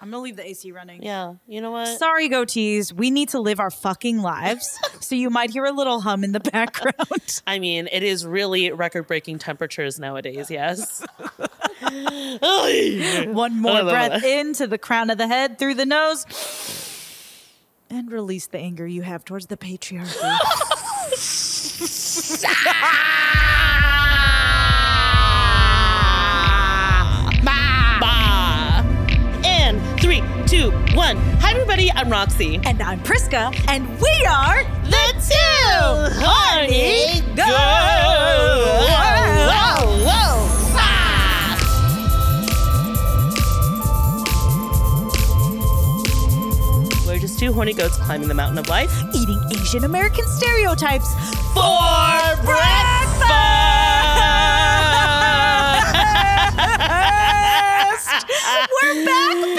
I'm gonna leave the AC running. Yeah, you know what? Sorry, goatees. We need to live our fucking lives. so you might hear a little hum in the background. I mean, it is really record-breaking temperatures nowadays. Yes. One more breath into the crown of the head, through the nose, and release the anger you have towards the patriarchy. One. Hi, everybody. I'm Roxy. and I'm Priska, and we are The two horny girls. Whoa, whoa, ah. We're just two horny goats climbing the mountain of life eating Asian American stereotypes for breakfast. We're back,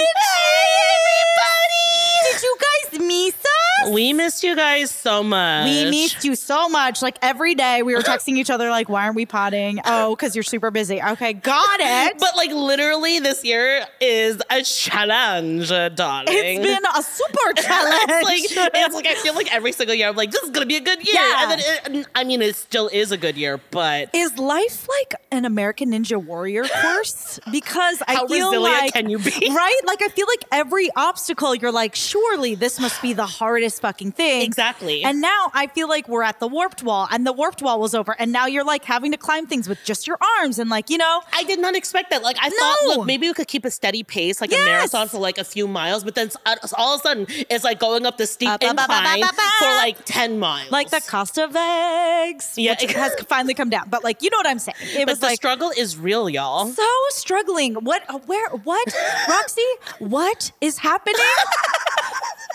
We missed you guys so much. We missed you so much. Like every day, we were texting each other, like, "Why aren't we potting?" Oh, because you're super busy. Okay, got it. But like literally, this year is a challenge, uh, darling. it's been a super challenge. It's like it's like I feel like every single year I'm like this is gonna be a good year, Yeah. and then it, I mean it still is a good year, but is life like an American Ninja Warrior course? Because I How feel resilient like, can you be? right? Like I feel like every obstacle, you're like, surely this must be the hardest fucking thing. Exactly. And now I feel like we're at the warped wall, and the warped wall was over, and now you're like having to climb things with just your arms, and like you know, I did not expect that. Like I No. thought, look, maybe we could keep a steady pace, like Yes. a marathon for like a few miles, but then uh, all of a sudden it's like going up the steep Ba, ba, ba, ba, ba, incline for like ten miles. like the cost of eggs, Yeah. which has finally come down. But like you know what I'm saying? It but was the like. struggle is real, y'all. so struggling. What? Where? What? Roxy? What is happening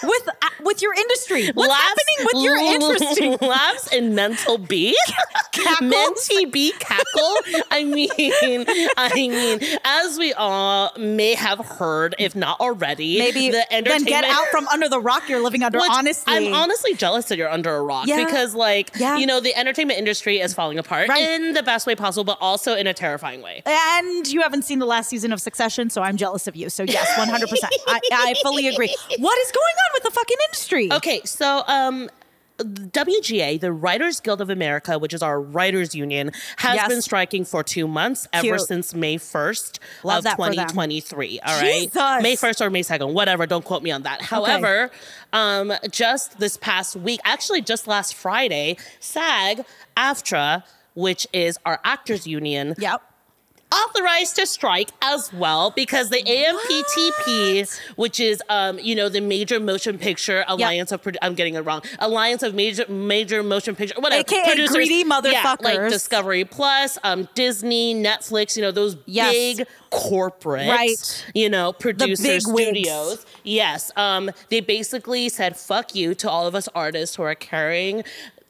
with uh, with your industry? What's Laughs- happening with your interesting laughs and mental B, Cackles? B cackle. I mean, I mean, as we all may have heard, if not already, Maybe the entertainment. then get out from under the rock you're living under. Which honestly, I'm honestly jealous that you're under a rock Yeah. because, like, Yeah. you know, the entertainment industry is falling apart Right. in the best way possible, but also in a terrifying way. And you haven't seen the last season of Succession, so I'm jealous of you. So yes, 100. percent I, I fully agree. What is going on with the fucking industry? Okay, so um WGA, the Writers Guild of America, which is our writers union, has Yes. been striking for two months ever Cute. since May 1st Love of that for them. 2023. All right. Jesus. May 1st or May 2nd, whatever. Don't quote me on that. However, um, just this past week, actually just last Friday, SAG AFTRA, which is our actors union, Yep. Authorized to strike as well because the AMPTP, which is um, you know the Major Motion Picture Alliance of Produ- I'm getting it wrong Alliance of Major Major Motion Picture whatever AKA greedy yeah, like. Discovery Plus, um, Disney, Netflix, you know those Yes. big corporate Right. you know producer big wigs. studios. Yes, um, they basically said fuck you to all of us artists who are carrying.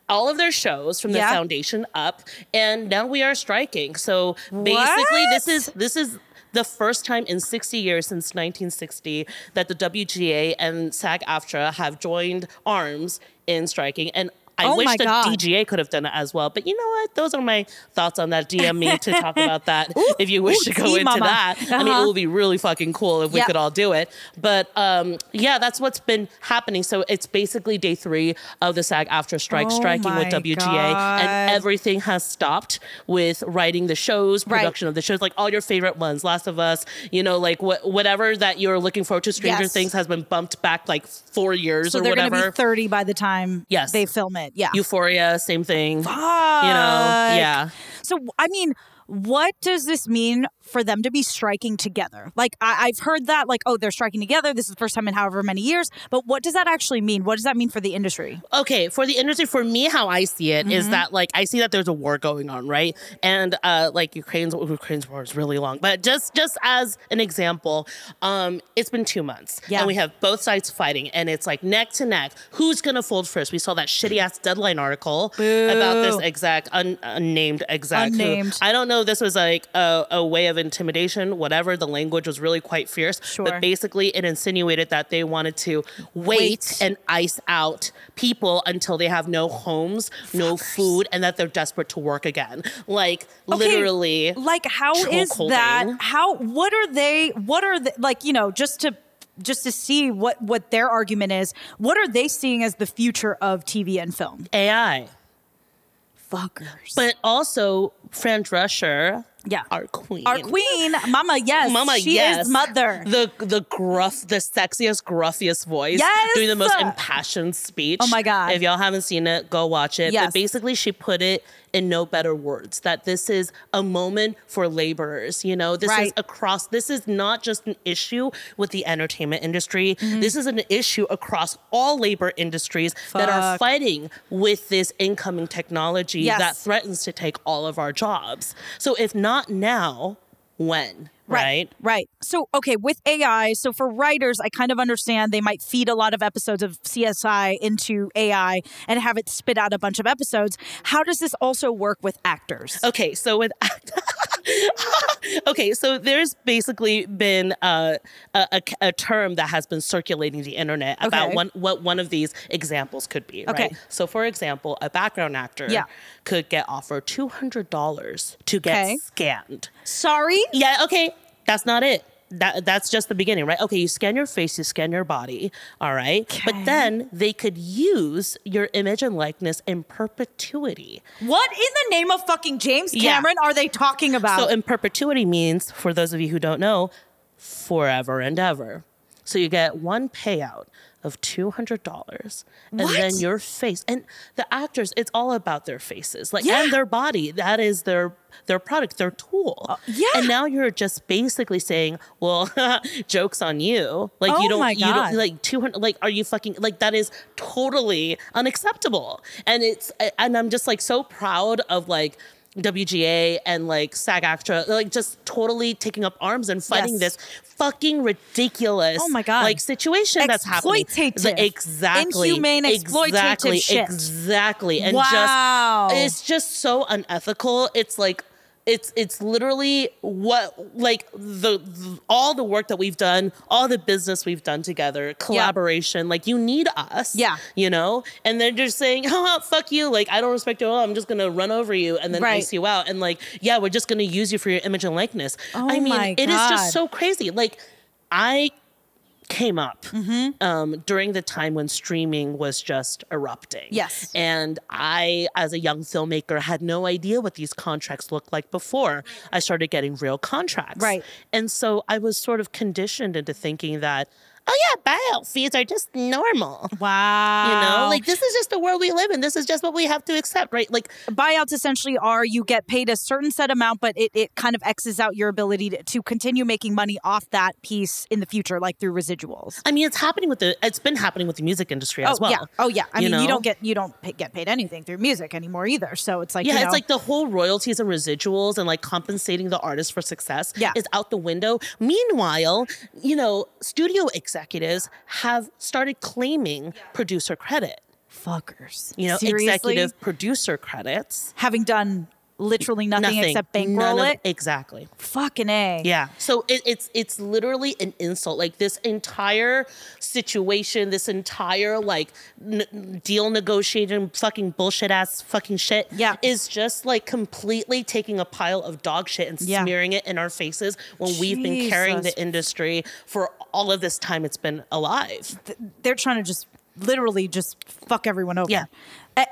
All of their shows from the Yeah. foundation up, and now we are striking. So basically, this is this is the first time in 60 years since 1960 that the WGA and SAG-AFTRA have joined arms in striking. And I Oh wish the God. DGA could have done it as well. But you know what? Those are my thoughts on that. DM me to talk about that if you wish ooh, to go into mama. that. I mean, it Uh-huh. would be really fucking cool if we Yep. could all do it. But um, yeah, that's what's been happening. So it's basically day three of the SAG-AFTRA strike, Oh striking with WGA, God. and everything has stopped with writing the shows, Right. production of the shows, like all your favorite ones, Last of Us, you know, like what whatever that you're looking forward to. Stranger Yes. Things has been bumped back like four years So or whatever. to be 30 by the time Yes. they film it. Yeah. Euphoria, same thing. Fuck. You know, yeah. So, I mean, what does this mean for them to be striking together? Like, I- I've heard that, like, oh, they're striking together. This is the first time in however many years. But what does that actually mean? What does that mean for the industry? okay for the industry for me how i see it is Mm-hmm. that like i see that there's a war going on right and uh like ukraine's ukraine's war is really long but just just as an example um it's been two months Yeah. and we have both sides fighting and it's like neck to neck who's gonna fold first we saw that shitty ass deadline article about this exact un, unnamed exec who- i don't know if this was like a, a way of intimidation whatever the language was really quite fierce Sure. but basically it insinuated that they wanted to wait, Wait. and ice out people until they have no homes, no food, and that they're desperate to work again. Like Okay, literally. Like, how is that? How, what are they, what are they, like, you know, just to just to see what what their argument is. What are they seeing as the future of TV and film? AI. Fuckers. But also, Fran Drescher, yeah, our queen. our queen, Mama. Yes, Mama, she yes. is mother. The the gruff, the sexiest, gruffiest voice. Yes. Doing the most impassioned speech. Oh my God. If y'all haven't seen it, go watch it. Yes. But basically she put it in no better words that this is a moment for laborers. You know, this is across this is not just an issue with the entertainment industry. Mm-hmm. This is an issue across all labor industries that are fighting with this incoming technology Yes. that threatens to take all of our jobs. So if not now, when? Right? Right. So, okay, with AI, so for writers, I kind of understand they might feed a lot of episodes of CSI into AI and have it spit out a bunch of episodes. How does this also work with actors? Okay, so with okay, so there's basically been uh, a, a, a term that has been circulating the internet about Okay. one, what one of these examples could be. Okay. Right? So, for example, a background actor Yeah. could get offered two hundred dollars to get Okay. scanned. Sorry? Yeah, okay, that's not it. That, that's just the beginning, right? Okay, you scan your face, you scan your body, all right? But then they could use your image and likeness in perpetuity. What in the name of fucking James Yeah. Cameron are they talking about? So in perpetuity means, for those of you who don't know, forever and ever. So you get one payout of two hundred dollars, and What? then your face and the actors. It's all about their faces, like Yeah. and their body. That is their their product, their tool. Uh, yeah. And now you're just basically saying, well, jokes on you. Like Oh you don't, you don't like two hundred. Like, are you fucking like that? Is totally unacceptable. And it's and I'm just like so proud of like. WGA and like SAG AFTRA, like just totally taking up arms and fighting Yes. this fucking ridiculous, Oh my God. like situation that's happening. Exploitative. The- exactly, Inhumane, exploitative exactly, shit. exactly, and Wow. just it's just so unethical. It's like it's it's literally what like the, the all the work that we've done, all the business we've done together, collaboration. Like you need us, Yeah. you know. And they're just saying, "Oh, fuck you! Like I don't respect you at all. I'm just gonna run over you and then Right. ice you out." And like, yeah, we're just gonna use you for your image and likeness. Oh I mean, it is just so crazy. Like I came up Mm-hmm. um, during the time when streaming was just erupting. Yes. And I, as a young filmmaker, had no idea what these contracts looked like before I started getting real contracts. Right. And so I was sort of conditioned into thinking that, oh yeah, buyout fees are just normal. wow. You know, like this is just the world we live in. This is just what we have to accept, right? Like, buyouts essentially are you get paid a certain set amount, but it, it kind of X's out your ability to, to continue making money off that piece in the future, like through residuals. I mean, it's happening with the, it's been happening with the music industry as oh well. yeah, oh yeah. I You mean, you don't get you don't pay, get paid anything through music anymore either. So it's like Yeah, you know, it's like the whole royalties and residuals and like compensating the artist for success Yeah. is out the window. Meanwhile, you know, studio executives have started claiming producer credit. fuckers. You know, Seriously? executive producer credits. having done literally nothing, except bankroll of- it. Exactly. Fucking a. Yeah. So it, it's it's literally an insult. Like this entire situation, this entire like n- deal negotiating, fucking bullshit ass fucking shit. Yeah. Is just like completely taking a pile of dog shit and Yeah. smearing it in our faces when we've been carrying the industry for all of this time it's been alive. they're trying to just literally just fuck everyone over. Yeah.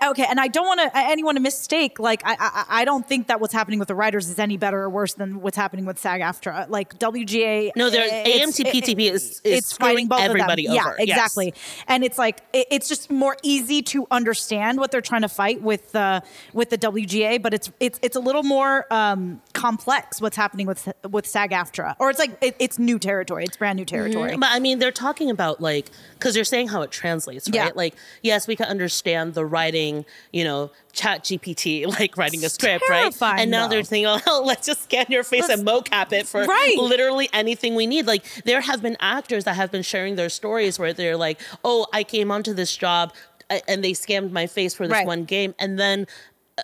Okay, and I don't want to anyone to mistake. Like, I, I I don't think that what's happening with the writers is any better or worse than what's happening with SAG-AFTRA. Like WGA, No, they're- it's- AMC-PTP is- is it's fighting both everybody of them. over. Yeah, Yes. exactly. And it's like it, it's just more easy to understand what they're trying to fight with uh, with the WGA, but it's it's it's a little more um, complex what's happening with with SAG-AFTRA, or it's like it, it's new territory. It's brand new territory. But I mean, they're talking about like, because you're saying how it translates, right? Yeah. Like, yes, we can understand the writing, you know, chat GPT, like writing a script, right? And now though. they're thinking, oh, let's just scan your face and mocap it for Right. literally anything we need. Like, there have been actors that have been sharing their stories where they're like, oh, I came onto this job and they scammed my face for this Right. one game. And then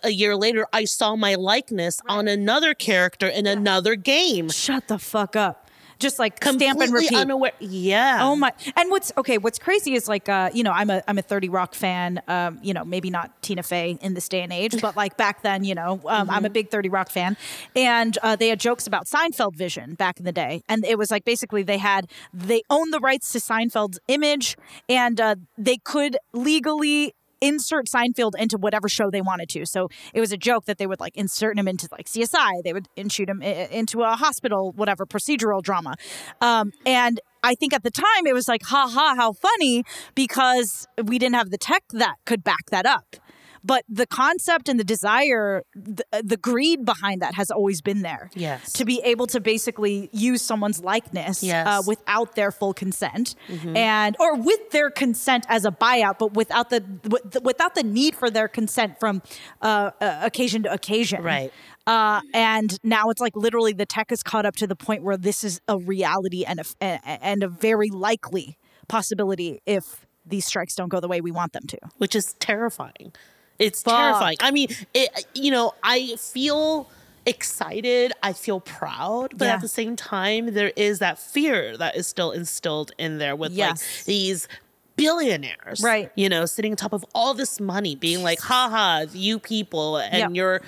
a year later, I saw my likeness on another character in another game. Shut the fuck up. Just like stamp and Completely repeat. unaware. Yeah. Oh my! And what's okay? What's crazy is like, uh, you know, I'm a I'm a Thirty Rock fan. Um, you know, maybe not Tina Fey in this day and age, but like back then, you know, um, I'm a big Thirty Rock fan. And uh, they had jokes about Seinfeld vision back in the day, and it was like basically they had they owned the rights to Seinfeld's image, and uh, they could legally insert Seinfeld into whatever show they wanted to. So it was a joke that they would like insert him into like CSI. They would insert him into a hospital, whatever procedural drama. Um, and I think at the time it was like, ha ha, how funny because we didn't have the tech that could back that up. But the concept and the desire, the, the greed behind that has always been there. Yes. To be able to basically use someone's likeness Yes. uh, without their full consent and or with their consent as a buyout but without the without the need for their consent from uh, uh, occasion to occasion Right. uh, and now it's like literally the tech is caught up to the point where this is a reality and a- and a very likely possibility if these strikes don't go the way we want them to which is terrifying. It's Fuck. terrifying. I mean, it, you know, I feel excited. I feel proud, but Yeah. at the same time, there is that fear that is still instilled in there with Yes. like these billionaires, Right. You know, sitting on top of all this money, being like, "Ha ha, you people and Yep. your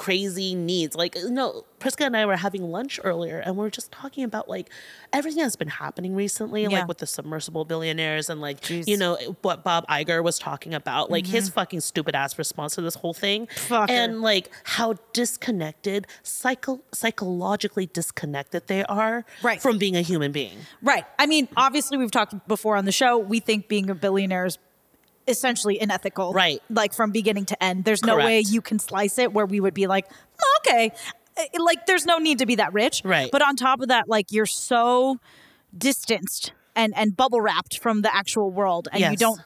crazy needs. Like, you know, Priska and I were having lunch earlier and we are just talking about like everything that's been happening recently, Yeah. like with the submersible billionaires and like, Jeez. you know, what Bob Iger was talking about, like his fucking stupid ass response to this whole thing. Mm-hmm. Fucker. And like how disconnected, psycho- psychologically disconnected they are Right. from being a human being. right i mean obviously we've talked before on the show we think being a billionaire is essentially unethical Right. like from beginning to end there's no way you can slice it where we would be like "Oh, okay Eh, like there's no need to be that rich Right. but on top of that like you're so distanced and and bubble wrapped from the actual world and you don't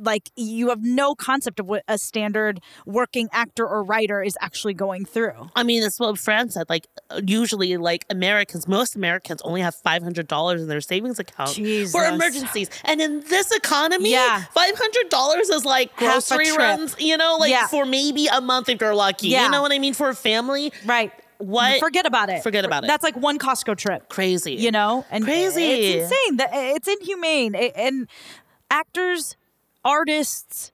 like you have no concept of what a standard working actor or writer is actually going through I mean, that's what Fran said. Like, uh, usually, like Americans, most Americans only have five hundred dollars in their savings account Jesus. for emergencies, and in this economy, Yeah. five hundred dollars is like grocery runs. You know, like Yeah. for maybe a month if you're lucky. Yeah. You know what I mean? For a family, right What? forget about it Forget about it. that's like one costco trip crazy. you know and Crazy. it's insane it's inhumane and actors artists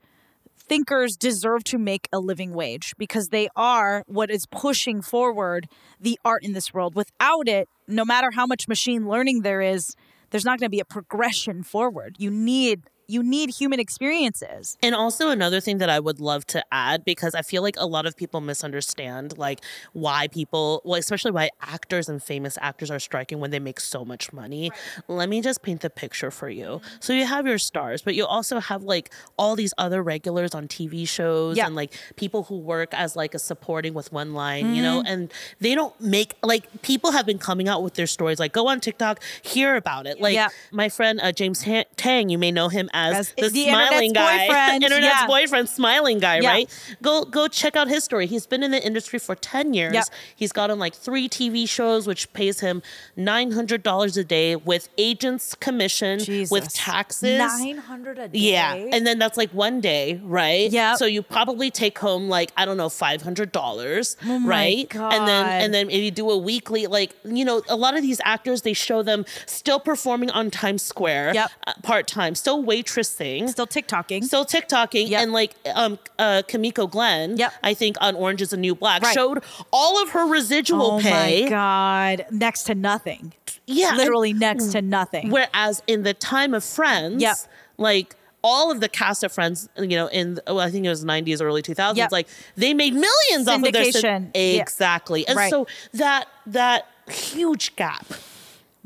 thinkers deserve to make a living wage because they are what is pushing forward the art in this world without it no matter how much machine learning there is there's not going to be a progression forward you need you need human experiences And also another thing that I would love to add because I feel like a lot of people misunderstand like why people, well, especially why actors and famous actors are striking when they make so much money. Let me just paint the picture for you. So you have your stars, but you also have like all these other regulars on TV shows Yeah. and like people who work as like a supporting with one line, you know, and they don't make like people have been coming out with their stories. Like go on TikTok, hear about it. Like Yeah. my friend uh, James Tang, you may know him as, As the, the smiling guy, boyfriend, internet's yeah. boyfriend, smiling guy, Yeah. right? Go go check out his story. He's been in the industry for ten years. Yep. He's gotten like three TV shows, which pays him nine hundred dollars a day with agents' commission, with taxes. 900 a day Yeah, and then that's like one day, right? Yep. So you probably take home like I don't know five hundred dollars, Oh right? And then and then if you do a weekly, like you know, a lot of these actors they show them still performing on Times Square, Yep. uh, part time, still waitressing, still tiktoking still TikToking, Yep. and like um uh Kimiko Glenn, Yep. I think on Orange is the New Black Right. showed all of her residual oh pay. Oh my god next to nothing Yeah, and- literally next to nothing Whereas in the time of Friends, Yep. like all of the cast of Friends, you know, in well, I think it was '90s, early 2000s, Yep. like they made millions off of their Syndication. Exactly, and Right. so that that huge gap.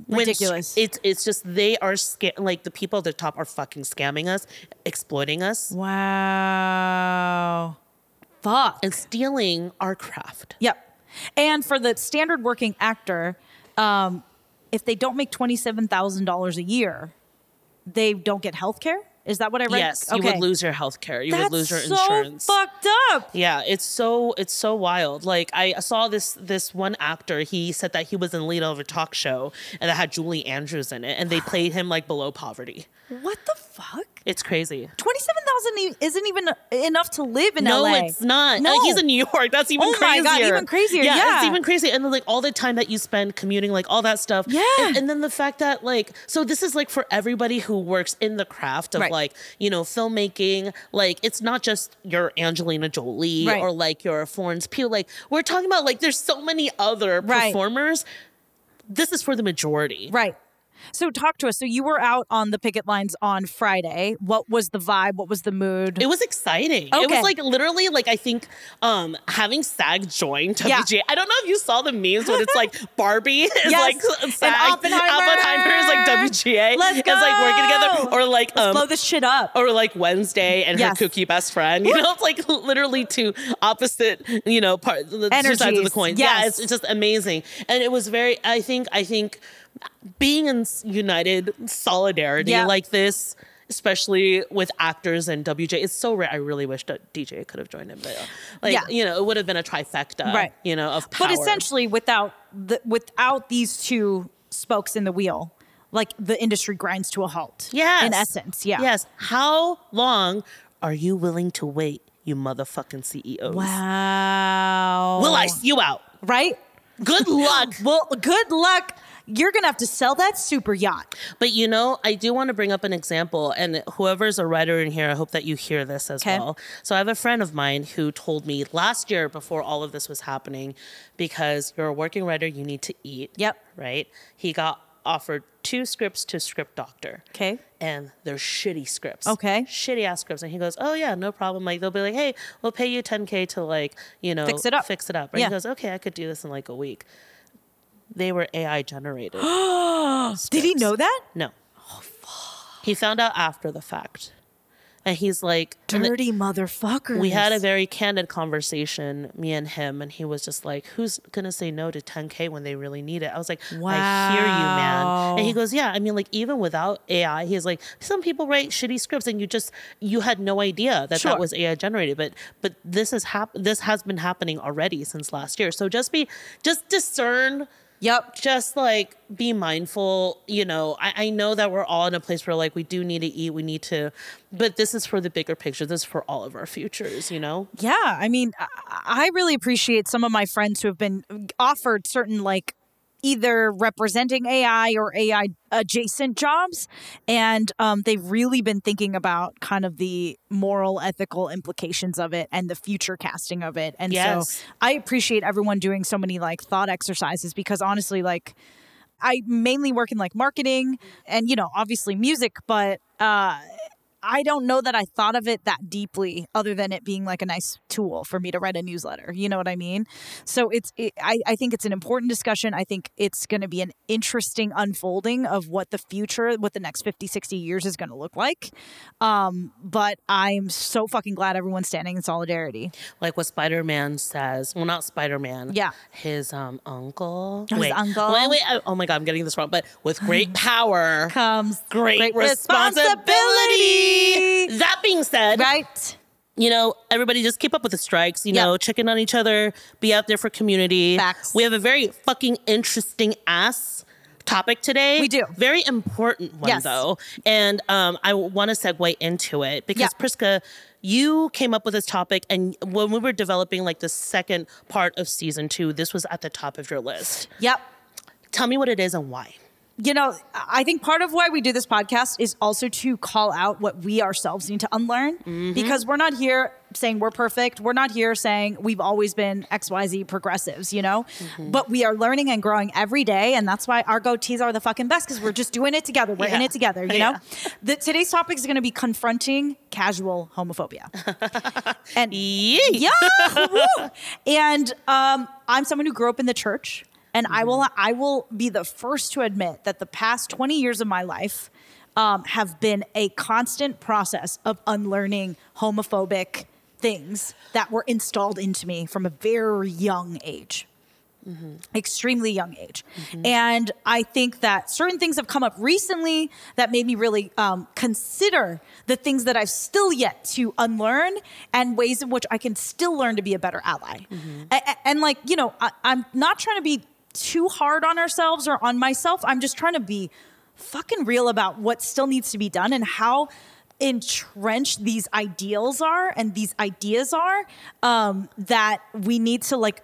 Ridiculous. It's it's just they are sca- like the people at the top are fucking scamming us, exploiting us, Wow. Fuck. and stealing our craft. Yep. And for the standard working actor, um, if they don't make $27,000 a year, they don't get health care. Is that what I read? Yes, you would lose your health care. You That's would lose your so insurance. fucked up. Yeah, it's so it's so wild. Like I saw this this one actor. He said that he was in lead of a talk show and that had Julie Andrews in it, and they played him like below poverty. What the fuck? It's crazy. Twenty-seven thousand isn't even enough to live in No, LA. it's not. No, Like, he's in New York. That's even Oh my crazier. God, even crazier, yeah. it's even crazy. And then like all the time that you spend commuting, like all that stuff. Yeah. And, and then the fact that like, so this is like for everybody who works in the craft of Right. like, you know, filmmaking. Like it's not just your Angelina Jolie Right. or like your Florence Pugh. Like we're talking about like there's so many other Right. performers. This is for the majority. right. So talk to us. So you were out on the picket lines on Friday. What was the vibe? What was the mood? It was exciting. It was like literally like I think um having SAG join Yeah. WGA. I don't know if you saw the memes when it's like Barbie is Yes. like And SAG, Oppenheimer. Oppenheimer is like WGA. Let's It's like working together or like Let's um blow this shit up. or like Wednesday and Yes. her kooky best friend. You know, it's like literally two opposite, you know, part the two sides of the Energies. coin. Yeah, it's, it's just amazing. And it was very I think I think being in united solidarity Yeah. like this especially with actors and WGA it's so rare I really wish that DGA could have joined him but uh, like Yeah. you know it would have been a trifecta Right. you know of power But essentially, without the without these two spokes in the wheel, like the industry grinds to a halt. yes In essence, yeah. yes how long are you willing to wait you motherfucking CEOs Wow. will I see you out Right. good luck Well, good luck. You're gonna have to sell that super yacht. But you know, I do want to bring up an example, and whoever's a writer in here, I hope that you hear this as Okay. well. So I have a friend of mine who told me last year, before all of this was happening, because you're a working writer, you need to eat. Yep. Right. He got offered two scripts to script doctor. Okay. And they're shitty scripts. Okay. Shitty ass scripts. And he goes, Oh yeah, no problem. Like they'll be like, Hey, we'll pay you 10K to like, you know, Fix it up. Fix it up. And Yeah. he goes, Okay, I could do this in like a week. They were AI generated. Did he know that? No. Oh, fuck. He found out after the fact. And he's like, Dirty motherfucker. we had a very candid conversation, me and him, and he was just like, Who's gonna say no to 10K when they really need it? I was like, I hear you, man. And he goes, Yeah, I mean, like, even without AI, he's like, some people write shitty scripts and you just you had no idea that Sure. that was AI generated. But but this is hap- this has been happening already since last year. So just be just discern Yep. just like be mindful you know I, I know that we're all in a place where like we do need to eat we need to but this is for the bigger picture this is for all of our futures you know Yeah, I mean, I- I really appreciate some of my friends who have been offered certain like either representing AI or AI adjacent jobs, and um, they've really been thinking about kind of the moral, ethical implications of it and the future casting of it. And Yes. so I appreciate everyone doing so many like thought exercises because honestly, like. I mainly work in like marketing and you know obviously music, but uh, I don't know that I thought of it that deeply, other than it being like a nice tool for me to write a newsletter. You know what I mean? So it's, it, I, I think it's an important discussion. I think it's going to be an interesting unfolding of what the future, what the next 50, 60 years is going to look like. Um, but I'm so fucking glad everyone's standing in solidarity. like what spider-man says well not spider-man Yeah. his um uncle His wait uncle? wait wait I- oh my god i'm getting this wrong but with great power Comes great, responsibility. responsibility that being said Right? you know, everybody just keep up with the strikes, you Yep. know, checking on each other, be out there for community. Facts. We have a very fucking interesting ass topic today. We do. Very important one Yes. though. And um, I want to segue into it because Yeah. Priska, you came up with this topic and when we were developing like the second part of season two, this was at the top of your list. Yep. Tell me what it is and why. You know, I think part of why we do this podcast is also to call out what we ourselves need to unlearn because we're not here saying we're perfect. We're not here saying we've always been XYZ progressives, you know? But we are learning and growing every day. And that's why our goatees are the fucking best because we're just doing it together. We're in it together, you Yeah. know? The, today's topic is going to be confronting casual homophobia. and Yee. yeah. woo. And um, I'm someone who grew up in the church, and I will I will be the first to admit that the past 20 years of my life um, have been a constant process of unlearning homophobic things that were installed into me from a very young age. extremely young age. And I think that certain things have come up recently that made me really um, consider the things that I've still yet to unlearn and ways in which I can still learn to be a better ally. A- a- and, like, you know, I, I'm not trying to be too hard on ourselves or on myself. I'm just trying to be fucking real about what still needs to be done and how entrenched these ideals are and these ideas are um, that we need to like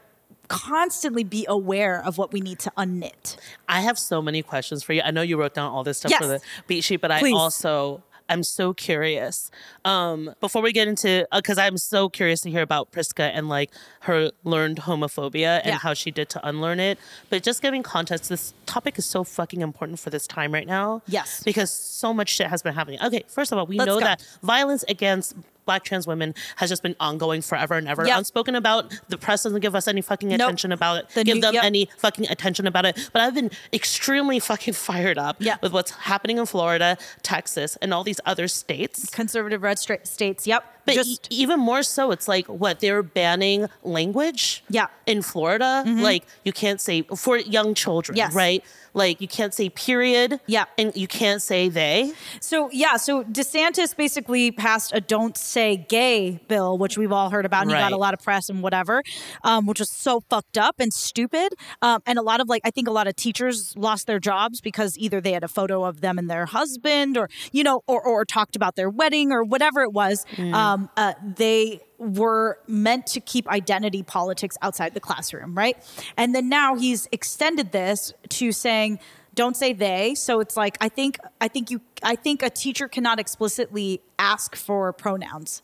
constantly be aware of what we need to unknit. I have so many questions for you. I know you wrote down all this stuff for the beat sheet, but I also I'm so curious. Um, before we get into, because I'm so curious to hear about Priska and like her learned homophobia and Yeah. how she did to unlearn it. But just giving context, this topic is so fucking important for this time right now. Yes. because so much shit has been happening. Okay, first of all, we Let's know go. that violence against black trans women has just been ongoing forever and ever. Yep. Unspoken about. The press doesn't give us any fucking Nope. attention about it. The give new- them yep. any fucking attention about it. But I've been extremely fucking fired up Yep. with what's happening in Florida, Texas, and all these other states. Conservative red states, yep. But just e- even more so, it's like what they're banning language. Yeah. Mm-hmm. In Florida, like you can't say for young children, Yes. right? Like you can't say period. Yeah. And you can't say they. So yeah, so DeSantis basically passed a "Don't Say Gay" bill, which we've all heard about, and he got a lot of press and whatever, um, which was so fucked up and stupid. Um, and a lot of like, I think a lot of teachers lost their jobs because either they had a photo of them and their husband, or you know, or or talked about their wedding or whatever it was. Um, uh, they were meant to keep identity politics outside the classroom, right? And then now he's extended this to saying don't say they so it's like i think i think you i think a teacher cannot explicitly ask for pronouns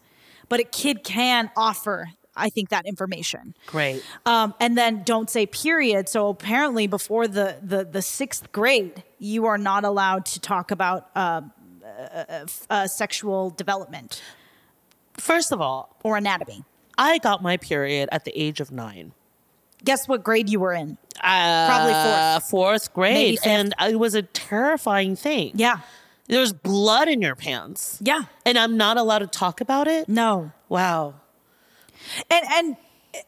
but a kid can offer i think that information Great. um, and then don't say period so apparently before the the, the sixth grade you are not allowed to talk about uh, uh, uh, sexual development First of all, or anatomy I got my period at the age of nine. guess what grade you were in Uh, Probably fourth. Fourth grade. And it was a terrifying thing. yeah There's blood in your pants. yeah And I'm not allowed to talk about it? no Wow. and and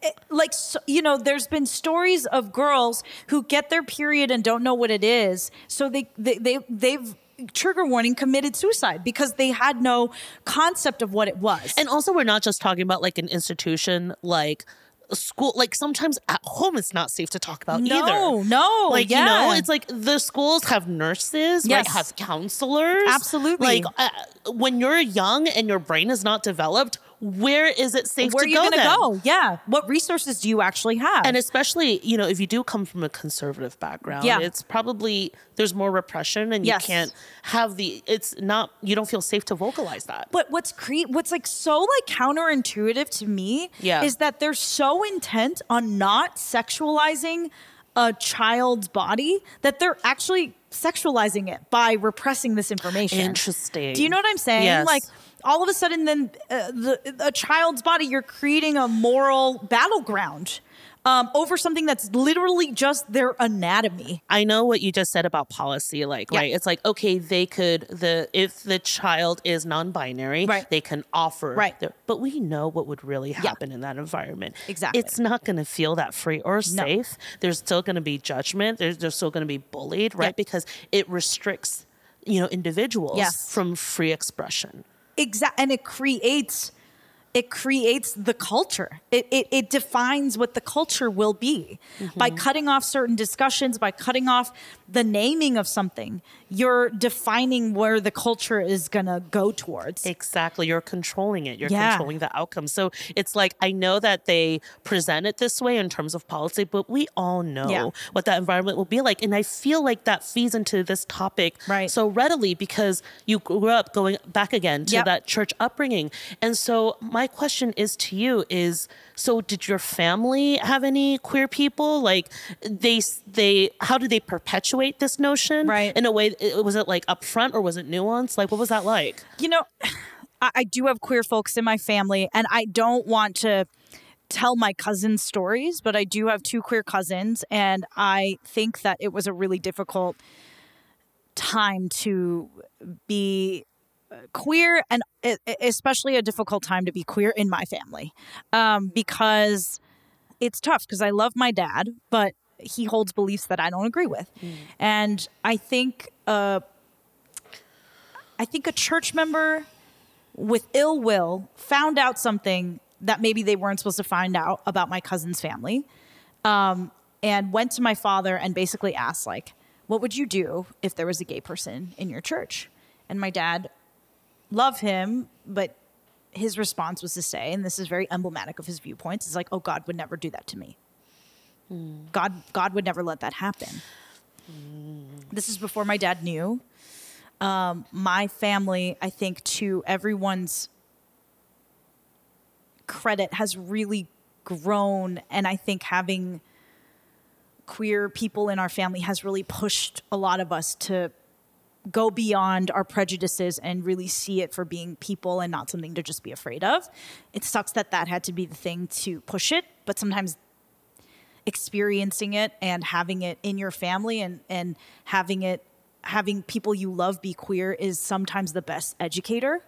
it, like so, you know there's been stories of girls who get their period and don't know what it is so they they, they they've trigger warning committed suicide because they had no concept of what it was And also, we're not just talking about like an institution like school. Like sometimes at home, it's not safe to talk about no either. no no. Like yeah. you know, it's like the schools have nurses, right? Yes. Have counselors, Absolutely. Like uh, when you're young and your brain is not developed, where is it safe to go? where to are you go? gonna then? go yeah what resources do you actually have And especially, you know, if you do come from a conservative background, Yeah. it's probably there's more repression and Yes. you can't have the it's not you don't feel safe to vocalize that. But what's cre- what's like so like counterintuitive to me Yeah. is that they're so intent on not sexualizing a child's body that they're actually sexualizing it by repressing this information. Interesting. Do you know what I'm saying? Yes. Like all of a sudden, then uh, the a child's body, you're creating a moral battleground um, over something that's literally just their anatomy. I know what you just said about policy, like Yeah. right. It's like okay, they could the if the child is non-binary, Right. they can offer Right. their- but we know what would really happen in that environment. Exactly. it's not going to feel that free or safe. There's still going to be judgment. There's there's still going to be bullied, right? Yeah. Because it restricts you know individuals Yes. from free expression. Exact and it creates it creates the culture it, it, it defines what the culture will be mm-hmm. by cutting off certain discussions by cutting off the naming of something you're defining where the culture is going to go towards Exactly. You're controlling it. You're Yeah. controlling the outcome. So it's like, I know that they present it this way in terms of policy, but we all know Yeah. what that environment will be like. And I feel like that feeds into this topic Right. so readily because you grew up going back again to Yep. that church upbringing. And so my question is to you is, so did your family have any queer people? Like they, they, how did they perpetuate this notion? Right. In a way, was it like upfront or was it nuanced? Like, what was that like? you know I, I do have queer folks in my family and i don't want to tell my cousins stories but i do have two queer cousins and i think that it was a really difficult time to be queer and especially a difficult time to be queer in my family um, because it's tough because I love my dad, but he holds beliefs that I don't agree with. And I think uh I think a church member with ill will found out something that maybe they weren't supposed to find out about my cousin's family. Um, and went to my father and basically asked like, "What would you do if there was a gay person in your church?" And my dad love him, but his response was to say, and this is very emblematic of his viewpoints, is like, "Oh, God would never do that to me. God, God would never let that happen." This is before my dad knew. Um, my family, I think, to everyone's credit, has really grown, and I think having queer people in our family has really pushed a lot of us to go beyond our prejudices and really see it for being people and not something to just be afraid of. It sucks that that had to be the thing to push it, but sometimes experiencing it and having it in your family and and having it having people you love be queer is sometimes the best educator.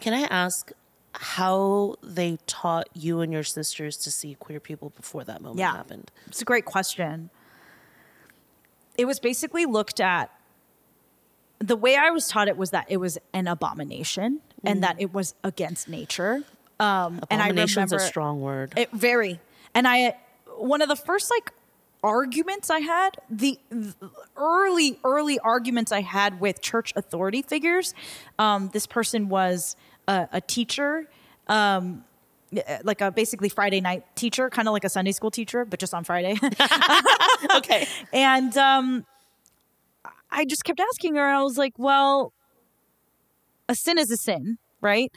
Can I ask how they taught you and your sisters to see queer people before that moment Yeah. happened? It's a great question. It was basically looked at the way I was taught it was that it was an abomination and that it was against nature. Um, and I Abomination's remember a strong word. It very. And I one of the first like arguments I had, the, the early early arguments I had with church authority figures. Um, this person was a, a teacher. Um, like a basically Friday night teacher, kind of like a Sunday school teacher, but just on Friday. okay. and um, I just kept asking her, and I was like, well, a sin is a sin, right?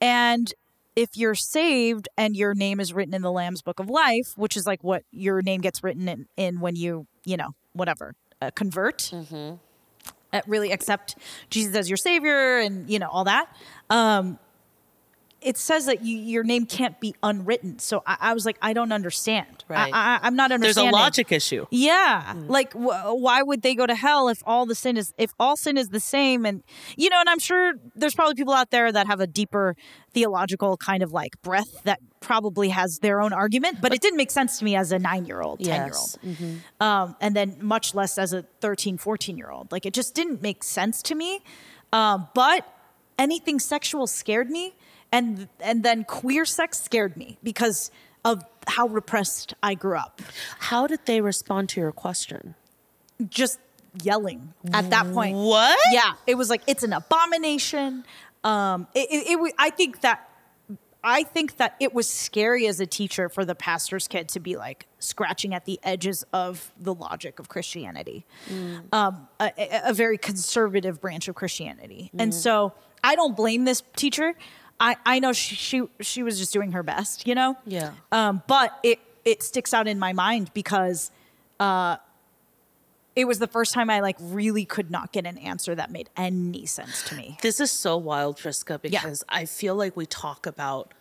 And if you're saved and your name is written in the Lamb's Book of Life, which is like what your name gets written in, in when you, you know, whatever, uh, convert, uh, really accept Jesus as your savior and, you know, all that. Um, it says that you, your name can't be unwritten. So I, I was like, I don't understand. Right. I, I, I'm not understanding. There's a logic issue. Yeah, like wh- why would they go to hell if all the sin is if all sin is the same? And you know, and I'm sure there's probably people out there that have a deeper theological kind of like breath that probably has their own argument, but it didn't make sense to me as a nine year old, 10 year old. Yes. Um, and then much less as a 13, 14 year old. Like it just didn't make sense to me. Um, but anything sexual scared me. And, and then queer sex scared me because of how repressed I grew up. How did they respond to your question? just yelling at that point. What? Yeah, it was like it's an abomination. Um, it, it, it I think that I think that it was scary as a teacher for the pastor's kid to be like scratching at the edges of the logic of Christianity, um, a, a- a very conservative branch of Christianity, and so I don't blame this teacher. I, I know she, she she was just doing her best, you know. Yeah. Um, but it it sticks out in my mind because uh, it was the first time I like really could not get an answer that made any sense to me. This is so wild, Priska, because I feel like we talk about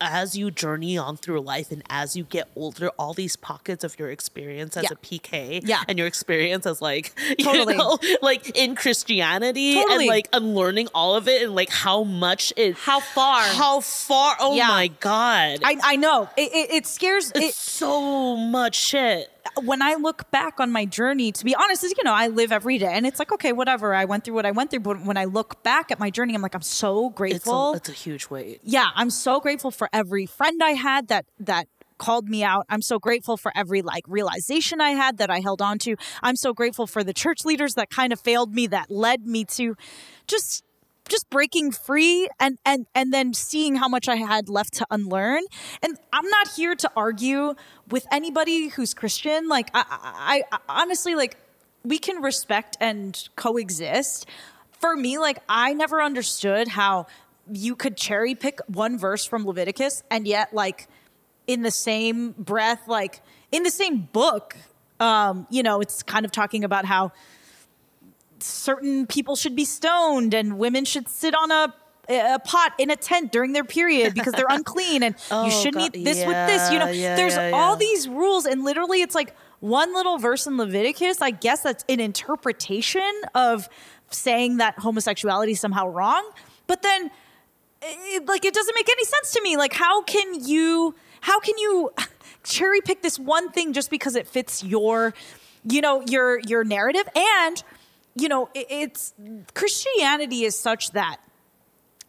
as you journey on through life and as you get older, all these pockets of your experience as Yeah. a PK Yeah. and your experience as like, Totally. you know, like in Christianity Totally. and like unlearning all of it and like how much it, How far? how far, oh Yeah. my God. I, I know it, it, it scares it's it, so much shit. When I look back on my journey. To be honest, is you know I live every day, and it's like okay, whatever. I went through what I went through, but when I look back at my journey, I'm like I'm so It's a, grateful. it's a huge weight. yeah, I'm so grateful for every friend I had that that called me out. I'm so grateful for every like realization I had that I held on to. I'm so grateful for the church leaders that kind of failed me that led me to just just breaking free and and and then seeing how much I had left to unlearn. And I'm not here to argue with anybody who's Christian. Like I, I, I honestly like we can respect and coexist. For me, like I never understood how you could cherry pick one verse from Leviticus and yet like in the same breath, like in the same book, um, you know, it's kind of talking about how certain people should be stoned and women should sit on a a pot in a tent during their period because they're unclean and Oh, you shouldn't God. eat this with this you know Yeah, yeah, there's yeah, all these rules and literally it's like one little verse in leviticus i guess that's an interpretation of saying that homosexuality is somehow wrong but then it, like it doesn't make any sense to me. Like how can you how can you cherry pick this one thing just because it fits your you know your your narrative and you know it, it's Christianity is such that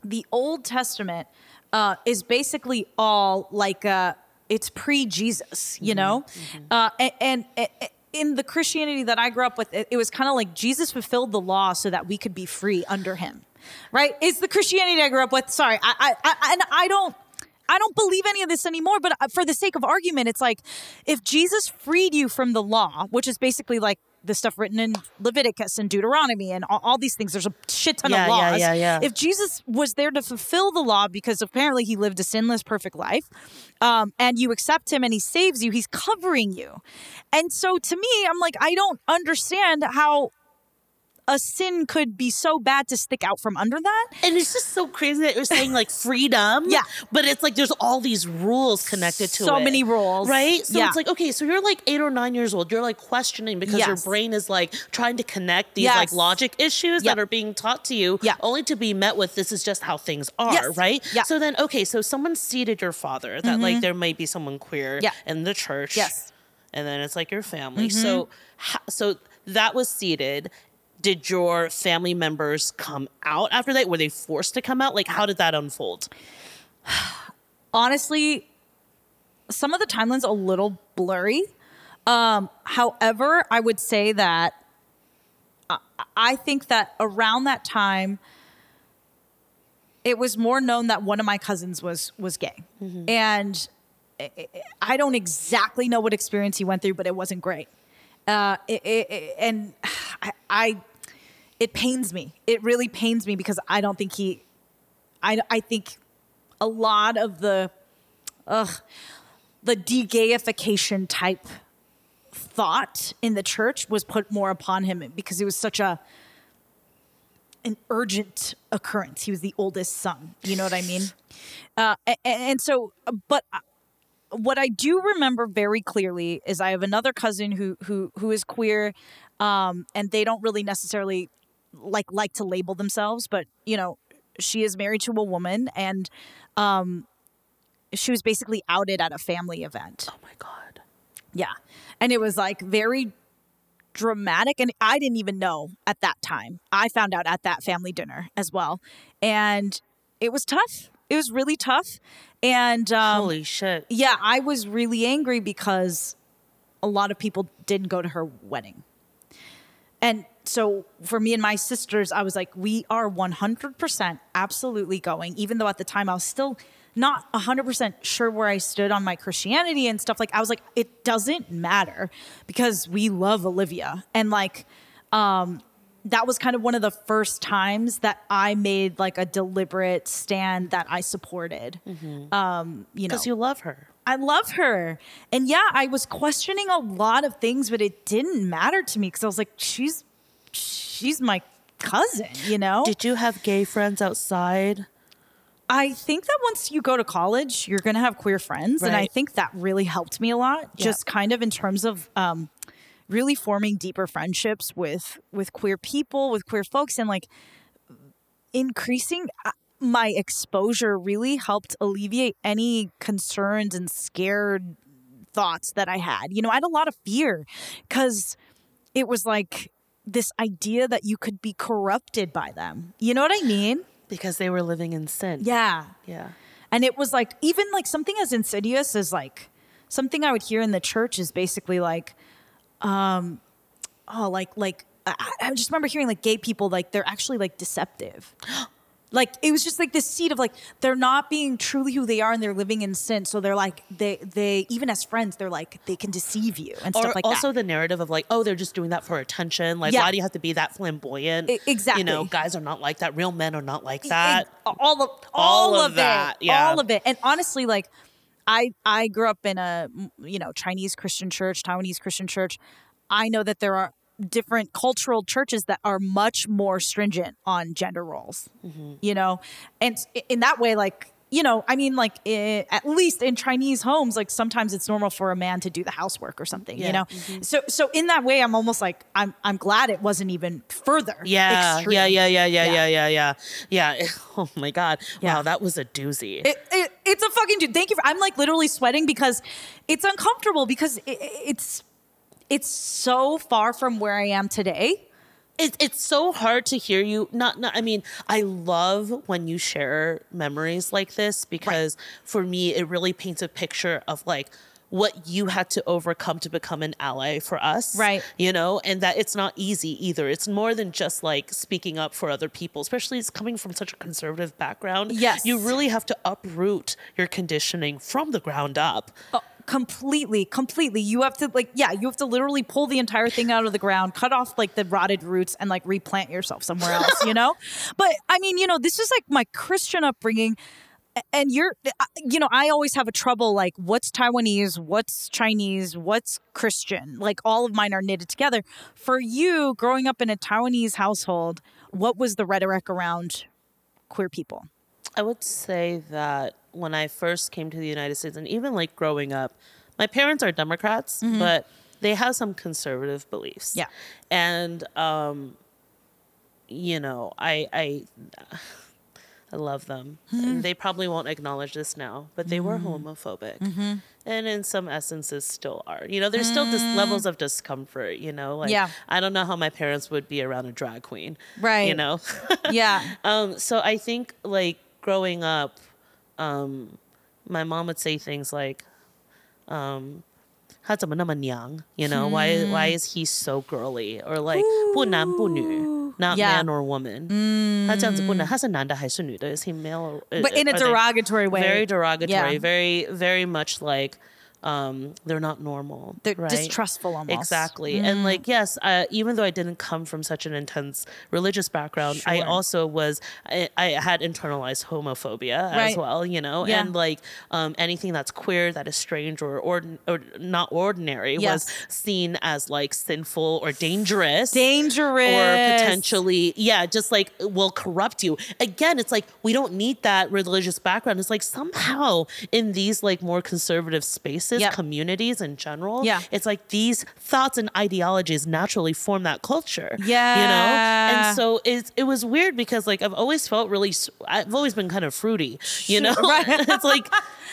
the Old Testament uh, is basically all like uh, it's pre-Jesus, you know, uh, and, and, and in the Christianity that I grew up with, it, it was kind of like Jesus fulfilled the law so that we could be free under Him, right? It's the Christianity I grew up with. Sorry, I, I, I and I don't. I don't believe any of this anymore, but uh, for the sake of argument, it's like if Jesus freed you from the law, which is basically like the stuff written in Leviticus and Deuteronomy and all, all these things. There's a shit ton Yeah, of yeah, laws. yeah, yeah. If Jesus was there to fulfill the law because apparently he lived a sinless, perfect life, um, and you accept him and he saves you, he's covering you. And so to me, I'm like, I don't understand how a sin could be so bad to stick out from under that. And it's just so crazy that you're saying like freedom. Yeah. But it's like there's all these rules connected to it. So many rules. Right? So Yeah. it's like, okay, so you're like eight or nine years old. You're like questioning because your brain is like trying to connect these Yes. like logic issues Yep. that are being taught to you Yeah. only to be met with this is just how things are, Yes. right? Yeah. So then, okay, so someone seated your father that like mm-hmm. there might be someone queer Yeah. in the church. Yes. And then it's like your family. So, mm-hmm. ho- so that was seeded. Did your family members come out after that? Were they forced to come out? Like, how did that unfold? honestly, some of the timeline's a little blurry. Um, however, I would say that I, I think that around that time, it was more known that one of my cousins was was gay, and I- I- I don't exactly know what experience he went through, but it wasn't great. Uh, it, it, it- and I, I, it pains me. It really pains me because I don't think he. I I think a lot of the ugh, the de-gayification type thought in the church was put more upon him because it was such a an urgent occurrence. He was the oldest son. You know what I mean? Uh, a- a- and, so, but uh, what I do remember very clearly is I have another cousin who who who is queer, um, and they don't really necessarily like like to label themselves, but you know, she is married to a woman, and um, she was basically outed at a family event. Oh my God. Yeah. And it was like very dramatic. And I didn't even know at that time. I found out at that family dinner as well. And it was tough. It was really tough. And um, Holy shit. yeah, I was really angry because a lot of people didn't go to her wedding. And so for me and my sisters, I was like, we are 100% absolutely going, even though at the time I was still not 100% sure where I stood on my Christianity and stuff. Like, I was like, it doesn't matter because we love Olivia. And like, um, that was kind of one of the first times that I made like a deliberate stand that I supported. Um, you know, Because you love her. I love her. And yeah, I was questioning a lot of things, but it didn't matter to me because I was like, she's she's my cousin, you know? Did you have gay friends outside? I think that once you go to college, you're gonna have queer friends. And I think that really helped me a lot, Yeah. just kind of in terms of um really forming deeper friendships with with queer people, with queer folks, and like increasing my exposure really helped alleviate any concerns and scared thoughts that I had. You know, I had a lot of fear because it was like this idea that you could be corrupted by them. You know what I mean? Because they were living in sin. Yeah. Yeah. And it was like, even like something as insidious as like something I would hear in the church is basically like, um, oh, like, like, I, I just remember hearing like gay people, like, they're actually like deceptive. Like it was just like this seed of like they're not being truly who they are and they're living in sin. So they're like they they even as friends they're like they can deceive you and Or stuff like also that. the narrative of like, oh, they're just doing that for attention. Like, Yeah. why do you have to be that flamboyant? Exactly. You know, guys are not like that. Real men are not like that. It- all of All all, of of, that, it, yeah. all of it. And honestly, like I I grew up in a you know Chinese Christian church, Taiwanese Christian church. I know that there are different cultural churches that are much more stringent on gender roles. Mm-hmm. You know, and in that way, like you know, I mean, like eh, at least in Chinese homes, like sometimes it's normal for a man to do the housework or something. You Yeah. know, so so in that way, I'm almost like I'm I'm glad it wasn't even further. Yeah, extreme. yeah, yeah, yeah, yeah, Yeah. yeah, yeah, yeah, yeah. Oh my god! Yeah. Wow, that was a doozy. It, it, it's a fucking dude. Thank you. For, I'm like literally sweating because it's uncomfortable because it, it's it's so far from where I am today. it, it's so hard to hear you not, not i mean i love when you share memories like this because for me it really paints a picture of like what you had to overcome to become an ally for us Right. you know and that it's not easy either it's more than just like speaking up for other people especially it's coming from such a conservative background Yes. you really have to uproot your conditioning from the ground up Oh, completely, completely. You have to like, yeah, you have to literally pull the entire thing out of the ground, cut off like the rotted roots, and like replant yourself somewhere else. You know. But I mean, you know, this is like my Christian upbringing. And you're, uh, you know, I always have a trouble like, what's Taiwanese, what's Chinese, what's Christian? Like, all of mine are knitted together. For you, growing up in a Taiwanese household, what was the rhetoric around queer people? I would say that when I first came to the United States, and even like growing up, my parents are Democrats, mm-hmm. but they have some conservative beliefs. Yeah. and um, you know, I I I love them. And they probably won't acknowledge this now, but they were mm-hmm. homophobic. Mm-hmm. And in some essences still are. You know, there's still dis- mm. levels of discomfort, you know? Like Yeah. I don't know how my parents would be around a drag queen. Right. You know? Yeah. Um, so I think like growing up, um, my mom would say things like, um, 他怎么那么娘? You know, why why is he so girly? Or like 不男不女, not Yeah. man or woman. 他这样子不能，他是男的还是女的? Is he male? Or, But in a are they- derogatory way. Very derogatory. Yeah. Very very much like um, they're not normal. They're right? distrustful almost. Mm. Exactly. And like, yes, uh, even though I didn't come from such an intense religious background, I also was, I, I had internalized homophobia as well, you know? Yeah. And like um, anything that's queer, that is strange or, ordin- or not ordinary was seen as like sinful or dangerous. Dangerous. Or potentially, yeah, just like will corrupt you. Again, it's like we don't need that religious background. It's like somehow in these like more conservative spaces, Yep. communities in general, Yeah. it's like these thoughts and ideologies naturally form that culture. Yeah. You know? And so it, it was weird because like I've always felt really, I've always been kind of fruity, you know? Right. it's like,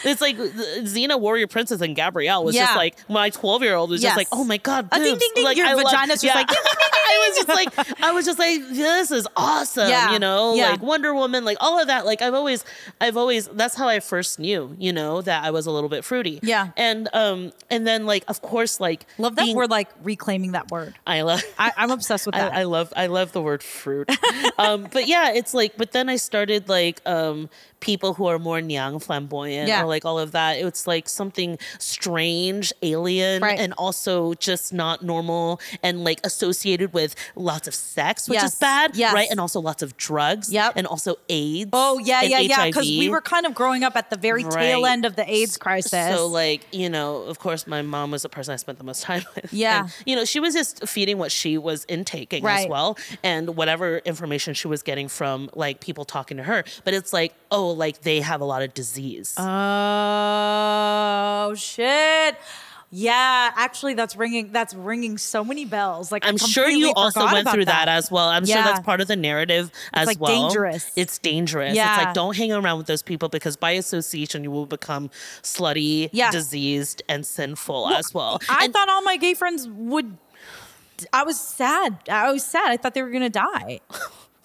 it's like Xena Warrior Princess and Gabrielle was Yeah. just like, my 12 year old was just like, oh my God, A ding, ding, ding. Like, Your I vagina's just like, ding, ding, ding, I was just like, I was just like, this is awesome. Yeah. You know, Yeah. like Wonder Woman, like all of that. Like I've always, I've always, that's how I first knew, you know, that I was a little bit fruity. Yeah. And, um, and then like, of course, like, Love that being- we're like reclaiming that word. I love, I, I'm obsessed with that. I, I love I love the word fruit. um, but yeah, it's like but then I started like um people who are more nyang flamboyant Yeah. or like all of that. It's like something strange, alien, Right. and also just not normal and like associated with lots of sex, which Yes. is bad. Yes. Right. And also lots of drugs. Yep. And also AIDS. oh yeah, yeah, yeah. Because we were kind of growing up at the very tail end of the AIDS crisis. So like, you know, of course my mom was the person I spent the most time with. Yeah. And, you know, she was just feeding what she was intaking as well and whatever information she was getting from like people talking to her. But it's like, oh, like they have a lot of disease. oh shit. Yeah, actually, that's ringing. That's ringing so many bells. Like I'm sure you also went through that. as well. I'm sure that's part of the narrative as like, well. dangerous. It's dangerous. It's like don't hang around with those people because by association you will become slutty, Yeah. diseased, and sinful as well. I And- thought all my gay friends would. I was sad. I was sad. I thought they were gonna die.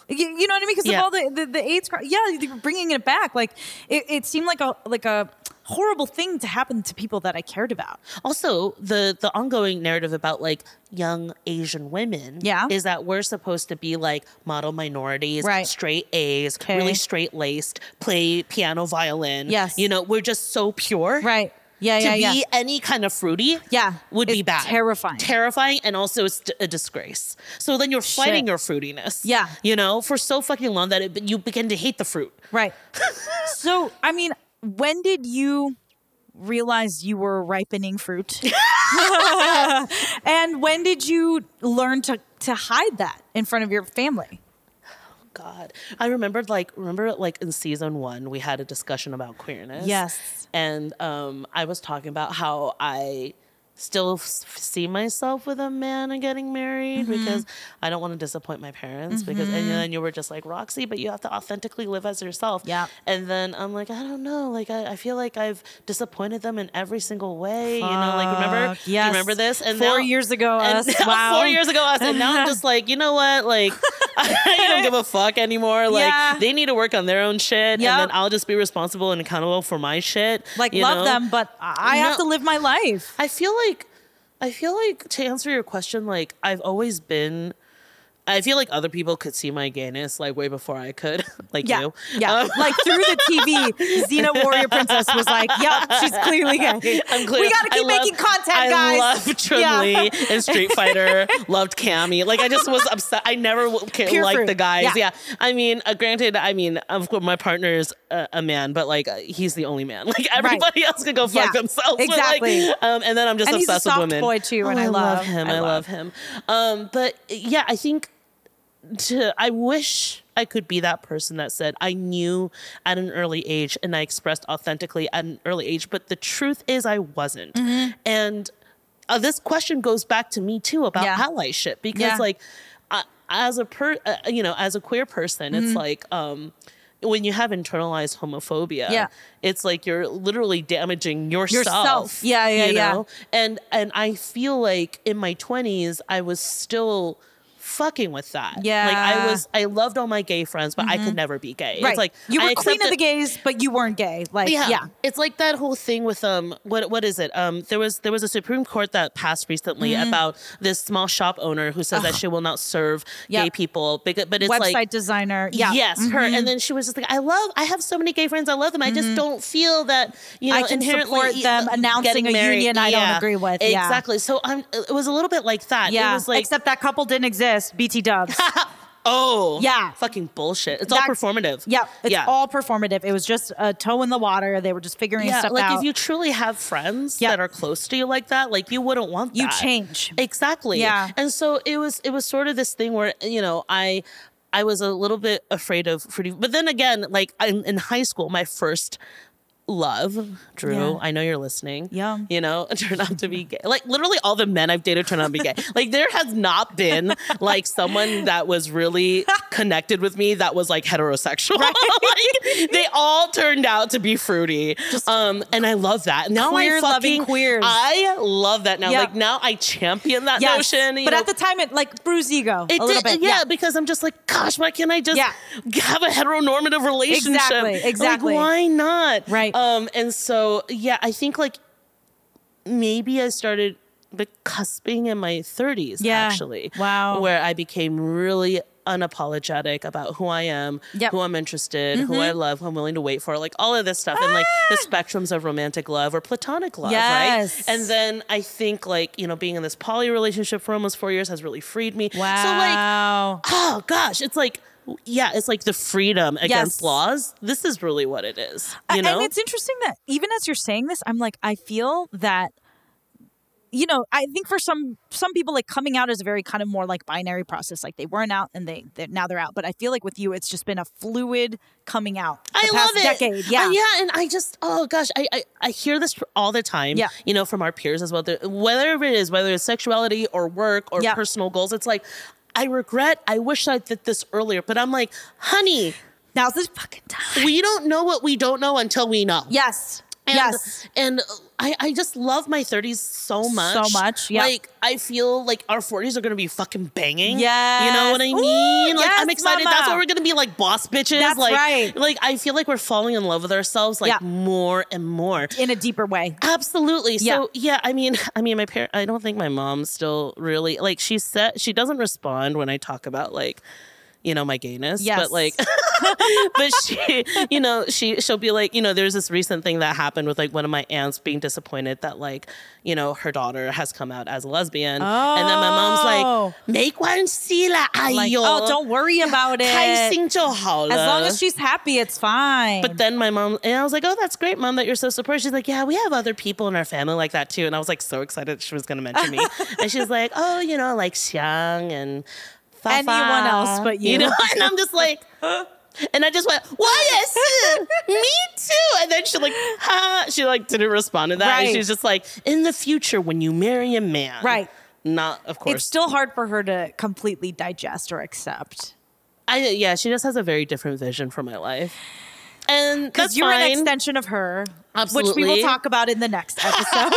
You, you know what I mean? Because Yeah. of all the, the the AIDS. Yeah, bringing it back. Like it, it seemed like a like a horrible thing to happen to people that I cared about. also the the ongoing narrative about like young asian women Yeah. is that we're supposed to be like model minorities Right. straight a's Okay. really straight laced play piano violin Yes. you know we're just so pure Right. Yeah. to Yeah. be Yeah. any kind of fruity Yeah. would be bad terrifying. terrifying and also it's a disgrace so then you're fighting Shit. your fruitiness Yeah. you know for so fucking long that it, you begin to hate the fruit Right. so, I mean, when did you realize you were ripening fruit? and when did you learn to to hide that in front of your family? God. I remembered like remember like in season one we had a discussion about queerness. Yes. And um, I was talking about how I still f- see myself with a man and getting married Mm-hmm. because I don't want to disappoint my parents because and then you were just like Roxy, but you have to authentically live as yourself. Yeah. And then I'm like, I don't know, like I, I feel like I've disappointed them in every single way. You know, like remember? Fuck, yes. remember this? And Four now- years ago, and us. now- Wow. Four years ago, us, and now I'm just like, you know what? Like, I don't give a fuck anymore. Like, Yeah. they need to work on their own shit, Yep. and then I'll just be responsible and accountable for my shit. Like love know? them, but I have to live my life. I feel like, I feel like to answer your question, like I've always been. I feel like other people could see my gayness like way before I could, like Yeah, you. yeah. Um, like through the TV, Xena Warrior Princess was like, "Yep, she's clearly gay. I'm clear. We gotta I keep love- making content, guys. I guys." love Chun Yeah. Li and Street Fighter. loved Cammy. Like I just was upset. I never Pure liked fruit. the guys. Yeah. Yeah. I mean, uh, granted, I mean, of course, my partner's a, a man, but like uh, he's the only man. Like everybody else can go fuck Yeah, themselves. but, exactly. like, um, and then I'm just And obsessed with women. boy, too, and Oh, I love- him. I I, love. love him. Um, but yeah, I think to I wish I could be that person that said I knew at an early age and I expressed authentically at an early age, but the truth is I wasn't. Mm-hmm. And uh, this question goes back to me too about Yeah. allyship because Yeah. like uh, as a per uh, you know as a queer person it's like um when you have internalized homophobia Mm-hmm. Yeah. it's like you're literally damaging yourself Yourself. Yeah, yeah, you yeah. know? and and i feel like in my 20s i was still fucking with that Yeah. like i Mm-hmm. was i loved all my gay friends but i could never be gay Right. it's like you I were queen of the gays, but you weren't gay. Like, yeah. yeah. It's like that whole thing with um what what is it? Um there was there was a Supreme Court that passed recently Mm-hmm. about this small shop owner who says that she will not serve Yep. gay people because but it's Website like designer. Yeah. Mm-hmm. Yes, her. And then she was just like, I love, I have so many gay friends. I love them. I just don't feel that, you know, I can inherently support them uh, announcing a married. union I don't agree with. Yeah. Exactly. So I'm, it was a little bit like that. Yeah. It was like, Except that couple didn't exist. BT dubs. oh, Yeah. fucking bullshit. It's That- all performative. yeah. It's yeah. all performative. It was just a toe in the water. They were just figuring yeah, stuff like out. if you truly have friends Yeah. that are close to you like that, like you wouldn't want You change. Exactly. Yeah. And so it was it was sort of this thing where, you know, I I was a little bit afraid of fruity but then again, like in, in high school, my first love, Drew, Yeah. I know you're listening. Yeah. You know, turned out to be gay. Like literally all the men I've dated turned out to be gay. Like there has not been like someone that was really connected with me that was like heterosexual. like they all turned out to be fruity. um and I love that. Now I Queer loving fucking queers. I love that now. Yeah. Like now I champion that Yes. notion. But know. at the time, it like bruised ego it a little did, bit. yeah, because I'm just like, gosh, why can't I just Yeah. have a heteronormative relationship? Exactly, Like, exactly. why not? Right. Um, and so yeah, I think like maybe I started the cusping in my 30s Yeah. actually. Wow. Where I became really unapologetic about who I am, Yep. Mm-hmm. who I'm interested, who I love, who I'm willing to wait for, like all of this stuff, and like the spectrums of romantic love or platonic love, Yes. right? And then I think like you know being in this poly relationship for almost four years has really freed me. Wow. So like oh gosh, it's like yeah, it's like the freedom against Yes. laws. This is really what it is. You know? And it's interesting that even as you're saying this, I'm like, I feel that, you know, I think for some some people, like coming out is a very kind of more like binary process. Like they weren't out and they they're, now they're out. But I feel like with you, it's just been a fluid coming out. The I past love it. Decade, yeah, Uh, yeah, and I just oh gosh, I, I I hear this all the time. Yeah. you know, from our peers as well. The- Whether it is whether it's sexuality or work or Yeah. personal goals, it's like I regret. I wish I did this earlier, but I'm like, honey, Now's the fucking time. we don't know what we don't know until we know. Yes, And, yes. And I, I just love my 30s so much. So much, yeah. Like, I feel like our 40s are going to be fucking banging. Yeah. You know what I Ooh, mean? like, I'm excited. mama. That's what we're going to be like boss bitches. That's like, right. Like, I feel like we're falling in love with ourselves like Yeah. more and more. In a deeper way. Absolutely. Yeah. So yeah, I mean, I mean, my parent. I don't think my mom still really like. She said she doesn't respond when I talk about like, you know, my gayness. Yes. But like, but she, you know, she she'll be like, you know, there's this recent thing that happened with like one of my aunts being disappointed that like, you know, her daughter has come out as a lesbian, oh. and then my mom's like, oh. make one like, oh, don't worry about it. As long as she's happy, it's fine. But then my mom and I was like, oh, that's great, mom, that you're so supportive. She's like, yeah, we have other people in our family like that too, and I was like so excited she was gonna mention me, and she's like, oh, you know, like Xiang and. Fa-fa. Anyone else but you. You know, and I'm just like, and I just went, "Why yes, me too." And then she like, ha, she like didn't respond to that. Right. And she's just like, "In the future, when you marry a man, Right. Not, of course. It's still hard for her to completely digest or accept. I yeah, she just has a very different vision for my life, and Because you're fine. an extension of her, which we will talk about in the next episode.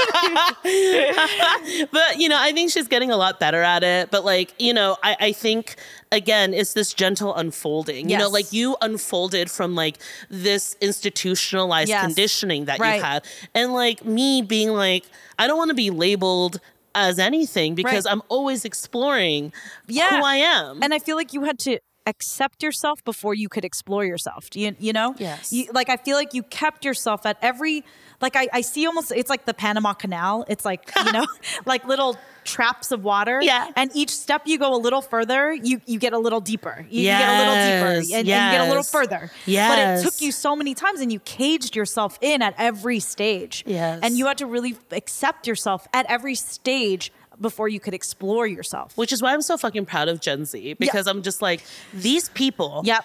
but you know, I think she's getting a lot better at it. But like, you know, I, I think again, it's this gentle unfolding. You know, like you unfolded from like this institutionalized Yes. conditioning that Right. you had, and like me being like, I don't want to be labeled as anything because Right. I'm always exploring Yeah. who I am. and I feel like you had to accept yourself before you could explore yourself. Do you, you know? Yes. You, like, I feel like you kept yourself at every, like, I, I see almost, it's like the Panama Canal. It's like, you know, like little traps of water. Yeah. And each step you go a little further, you, you get a little deeper. You, you get a little deeper Yes, and, and you get a little yes. further. But it took you so many times and you caged yourself in at every stage. Yes. And you had to really accept yourself at every stage before you could explore yourself. which is why I'm so fucking proud of Gen Z because I'm just like these people Yep.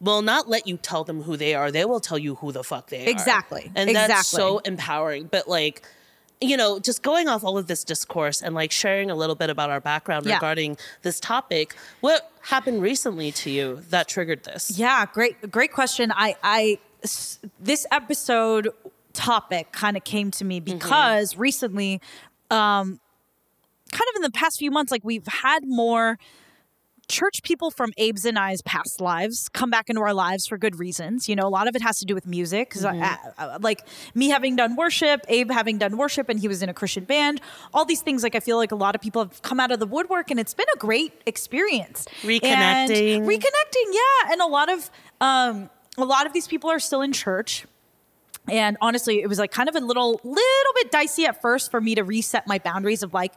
will not let you tell them who they are. They will tell you who the fuck they are. Exactly. And that's Exactly. so empowering. But like, you know, just going off all of this discourse and like sharing a little bit about our background Yeah. regarding this topic, what happened recently to you that triggered this? Yeah, great, great question. I I this episode topic kind of came to me because recently, um, kind of in the past few months, like we've had more church people from Abe's and I's past lives come back into our lives for good reasons. You know, a lot of it has to do with music because, like me having done worship, Abe having done worship, and he was in a Christian band. All these things, like I feel like a lot of people have come out of the woodwork, and it's been a great experience. And Reconnecting. reconnecting, yeah, and a lot of um, a lot of these people are still in church. And honestly, it was like kind of a little little bit dicey at first for me to reset my boundaries of like,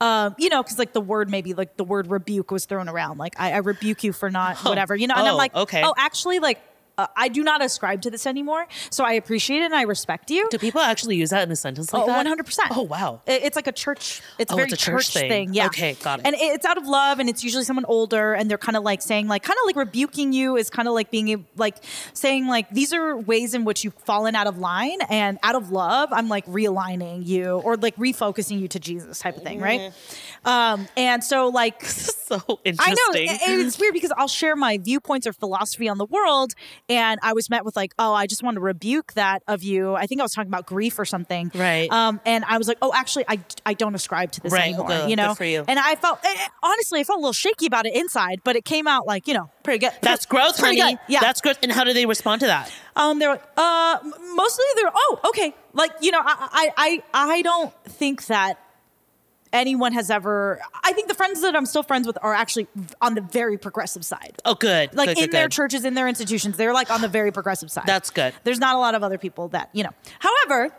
um, you know, because like the word maybe like the word rebuke was thrown around. Like I, I rebuke you for not whatever, you know. And I'm Oh, like, okay. oh, actually, like uh, I do not ascribe to this anymore. So I appreciate it and I respect you. Do people actually use that in a sentence like Oh, that? 100%. Oh, wow. It- It's like a church. It's Oh, very it's a church thing. Yeah. Okay, got it. And it's out of love, and it's usually someone older, and they're kind of like saying, like, kind of like rebuking you is kind of like being like saying, like, these are ways in which you've fallen out of line, and out of love, I'm like realigning you or like refocusing you to Jesus type of thing, right? Mm-hmm. Um, and so like so interesting. I know, and it's weird because I'll share my viewpoints or philosophy on the world, and I was met with like, "Oh, I just want to rebuke that of you." I think I was talking about grief or something, Right. Um, and I was like, "Oh, actually, I, I don't ascribe to this Right, anymore," good, you know. good for you. And I felt eh, eh, honestly, I felt a little shaky about it inside, but it came out like you know pretty good. That's growth, Pretty honey. good. Yeah. That's growth. And how do they respond to that? Um, they're like, uh, mostly they're, oh, okay. Like, you know, I, I, I, I don't think that anyone has ever, I think the friends that I'm still friends with are actually on the very progressive side. Oh, good. Like good, in good, their good. churches, in their institutions, they're like on the very progressive side. That's good. There's not a lot of other people that, you know. However,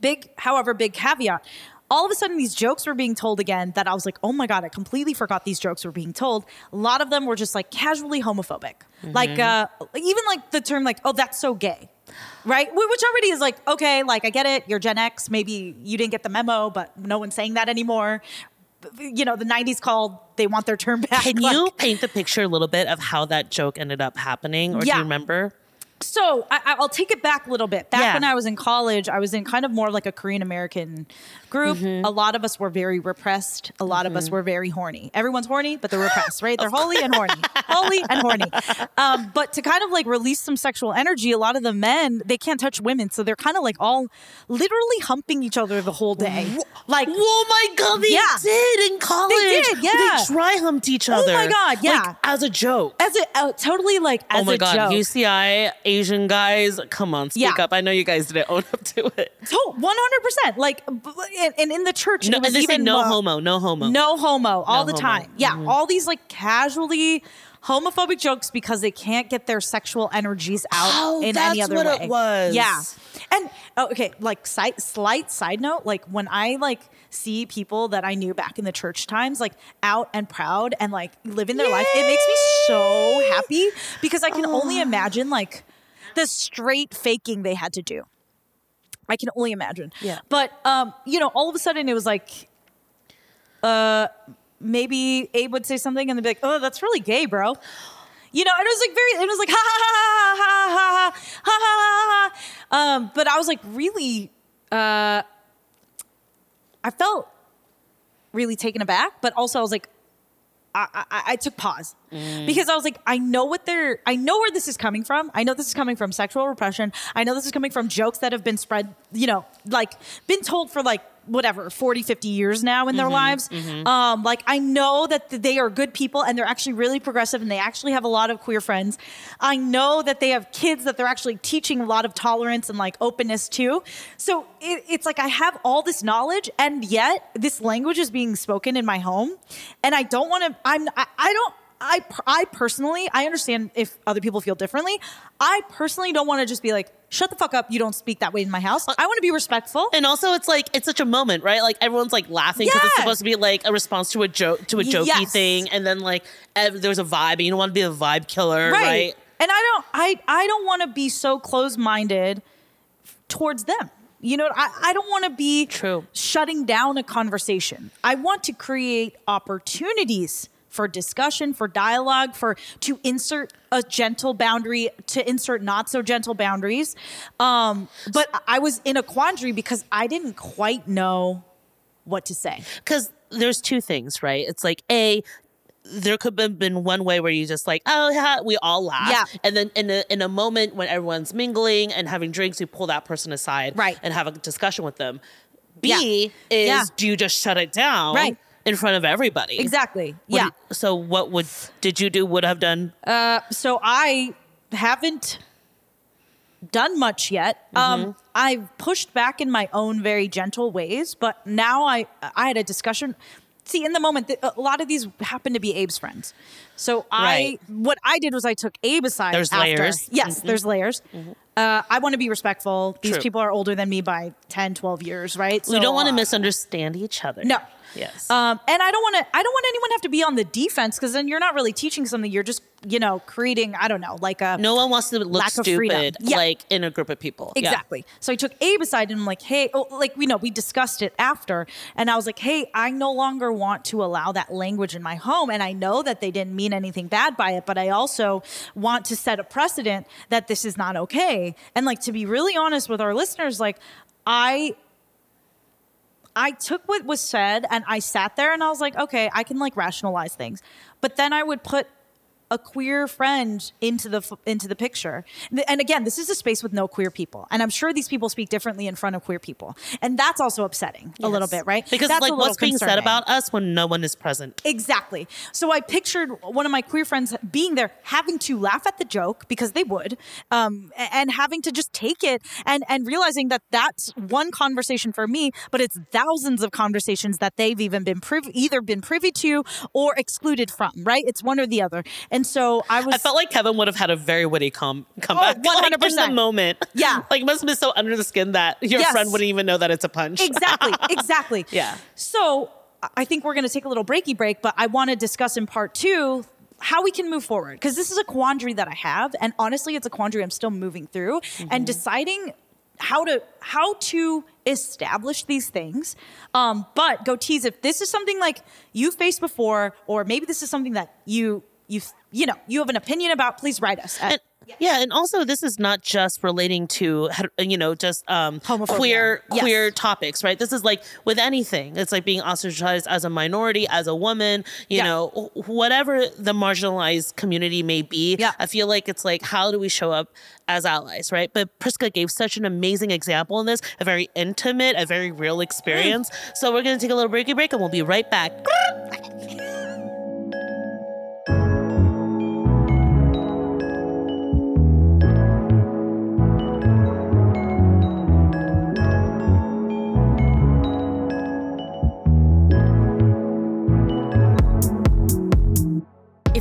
big, however, big caveat. All of a sudden, these jokes were being told again that I was like, oh my God, I completely forgot these jokes were being told. A lot of them were just like casually homophobic. Like, uh, even like the term, like, oh, that's so gay. Right? Which already is like, okay, like, I get it. You're Gen X. Maybe you didn't get the memo, but no one's saying that anymore. You know, the 90s called, they want their term back. Can Like- you paint the picture a little bit of how that joke ended up happening, or do you remember? So I, I'll take it back a little bit. Back Yeah. when I was in college, I was in kind of more of like a Korean American group. Mm-hmm. A lot of us were very repressed. A lot of us were very horny. Everyone's horny, but they're repressed, right? They're holy and horny, holy and horny. Um, but to kind of like release some sexual energy, a lot of the men they can't touch women, so they're kind of like all literally humping each other the whole day. Like Oh my god, they Yeah. did in college. They did, yeah. They dry humped each other. Oh my God, yeah. Like, as a joke. as a uh, totally like as oh my a god, joke. UCI Asian guys, come on, speak Yeah. up. I know you guys didn't own up to it. So one hundred percent, like, b- and, and in the church, No, it was they say even no homo, no homo. No homo all No the homo. time. Yeah, mm-hmm. all these like casually homophobic jokes because they can't get their sexual energies out Oh, in any other what way. it was. Yeah. And oh, okay, like side, slight side note, like when I like see people that I knew back in the church times like out and proud and like living their life, it makes me so happy because I can only imagine like the straight faking they had to do. I can only imagine. Yeah. But um, you know, all of a sudden it was like maybe Abe would say something and they'd be like, "Oh, that's really gay, bro." You know, and it was like very, it was like ha ha ha ha ha ha ha ha ha ha. Um, but I was like really, uh, I felt really taken aback, but also I was like, I, I, I took pause mm. because I was like, I know what they're, I know where this is coming from. I know this is coming from sexual repression. I know this is coming from jokes that have been spread, you know, like been told for like whatever 40 50 years now in their lives. um like i know that they are good people and they're actually really progressive and they actually have a lot of queer friends. I know that they have kids that they're actually teaching a lot of tolerance and like openness to. So it, it's like i have all this knowledge and yet this language is being spoken in my home and i don't want to i'm I, I don't I, I personally, I understand if other people feel differently. I personally don't want to just be like, shut the fuck up. You don't speak that way in my house. Uh, I want to be respectful. And also, it's like it's such a moment, right? Like everyone's like laughing because it's supposed to be like a response to a joke, to a jokey Yes. thing, and then like ev- there's a vibe, and you don't want to be a vibe killer, right? And I don't I I don't want to be so close-minded towards them. You know, I, I don't want to be True. shutting down a conversation. I want to create opportunities for discussion, for dialogue, for to insert a gentle boundary, to insert not so gentle boundaries. Um, but I was in a quandary because I didn't quite know what to say. Because there's two things, right? It's like a there could have been one way where you just like, oh yeah, we all laugh. Yeah. And then in a in a moment when everyone's mingling and having drinks, you pull that person aside Right. and have a discussion with them. B Yeah. is Yeah. do you just shut it down Right. In front of everybody? Exactly. What yeah. do- so what would did you do? Would have done? Uh, so I haven't done much yet. Um, I've pushed back in my own very gentle ways, but now I I had a discussion. See, in the moment, a lot of these happen to be Abe's friends. So I, what I did was I took Abe aside. There's after. layers. Yes, there's layers. Uh, I want to be respectful. These True. people are older than me by 10, 12 years, right? we don't want to uh, misunderstand each other. No. Yes. Um, and I don't want to. I don't want anyone to have to be on the defense because then you're not really teaching something. You're just, you know, creating. I don't know, like a no one wants to look lack of freedom. stupid Yeah. like in a group of people. Yeah. Exactly. So I took Abe aside and I'm like, hey, oh, like we know we discussed it after, and I was like, hey, I no longer want to allow that language in my home, and I know that they didn't mean anything bad by it, but I also want to set a precedent that this is not okay. And like to be really honest with our listeners, like I. I took what was said and I sat there and I was like, okay, I can like rationalize things. But then I would put a queer friend into the into the picture. And again, this is a space with no queer people, and I'm sure these people speak differently in front of queer people, and that's also upsetting a little bit, right? Because that's like what's being said about us when no one is present. Exactly. So I pictured one of my queer friends being there, having to laugh at the joke because they would, um, and having to just take it and and realizing that that's one conversation for me, but it's thousands of conversations that they've even been privy, either been privy to or excluded from. Right? It's one or the other. And so I was. I felt like Kevin would have had a very witty com- comeback. Oh, like, the 100%. moment. Yeah. Like, must have been so under the skin that your Yes. friend wouldn't even know that it's a punch. exactly exactly Yeah. so i think we're going to take a little breaky break but i want to discuss in part two how we can move forward because this is a quandary that i have and honestly it's a quandary i'm still moving through Mm-hmm. and deciding how to how to establish these things um, but goatees if this is something like you've faced before or maybe this is something that you you you know you have an opinion about please write us at, And, yeah, and also this is not just relating to you know just um, Homophobia. queer Yes. queer topics, right? This is like with anything. It's like being ostracized as a minority, as a woman, you Yeah. know, whatever the marginalized community may be. Yeah. I feel like it's like how do we show up as allies, right? But Priska gave such an amazing example in this, a very intimate, a very real experience. So we're gonna take a little breaky break, and we'll be right back.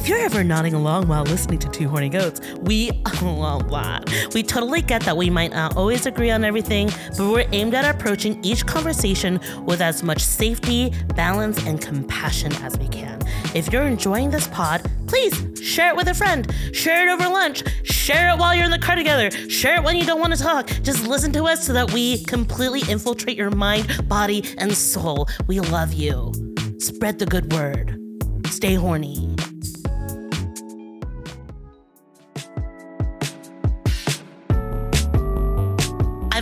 If you're ever nodding along while listening to Two Horny Goats, we that. We totally get that we might not always agree on everything, but we're aimed at approaching each conversation with as much safety, balance, and compassion as we can. If you're enjoying this pod, please share it with a friend. Share it over lunch. Share it while you're in the car together. Share it when you don't want to talk. Just listen to us so that we completely infiltrate your mind, body, and soul. We love you. Spread the good word. Stay horny.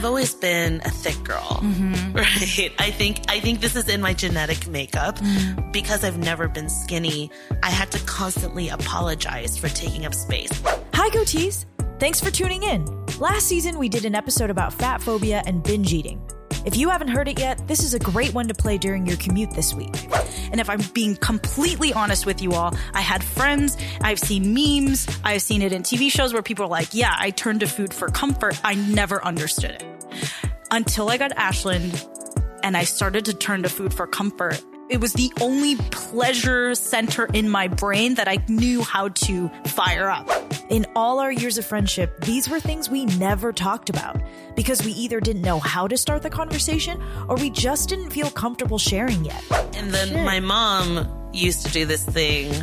Always been a thick girl, mm-hmm. right? I think I think this is in my genetic makeup mm-hmm. because I've never been skinny. I had to constantly apologize for taking up space. Hi, goatees! Thanks for tuning in. Last season, we did an episode about fat phobia and binge eating. If you haven't heard it yet, this is a great one to play during your commute this week. And if I'm being completely honest with you all, I had friends, I've seen memes, I've seen it in TV shows where people are like, yeah, I turned to food for comfort. I never understood it. Until I got Ashland and I started to turn to food for comfort. It was the only pleasure center in my brain that I knew how to fire up. In all our years of friendship, these were things we never talked about because we either didn't know how to start the conversation or we just didn't feel comfortable sharing yet. And then my mom used to do this thing.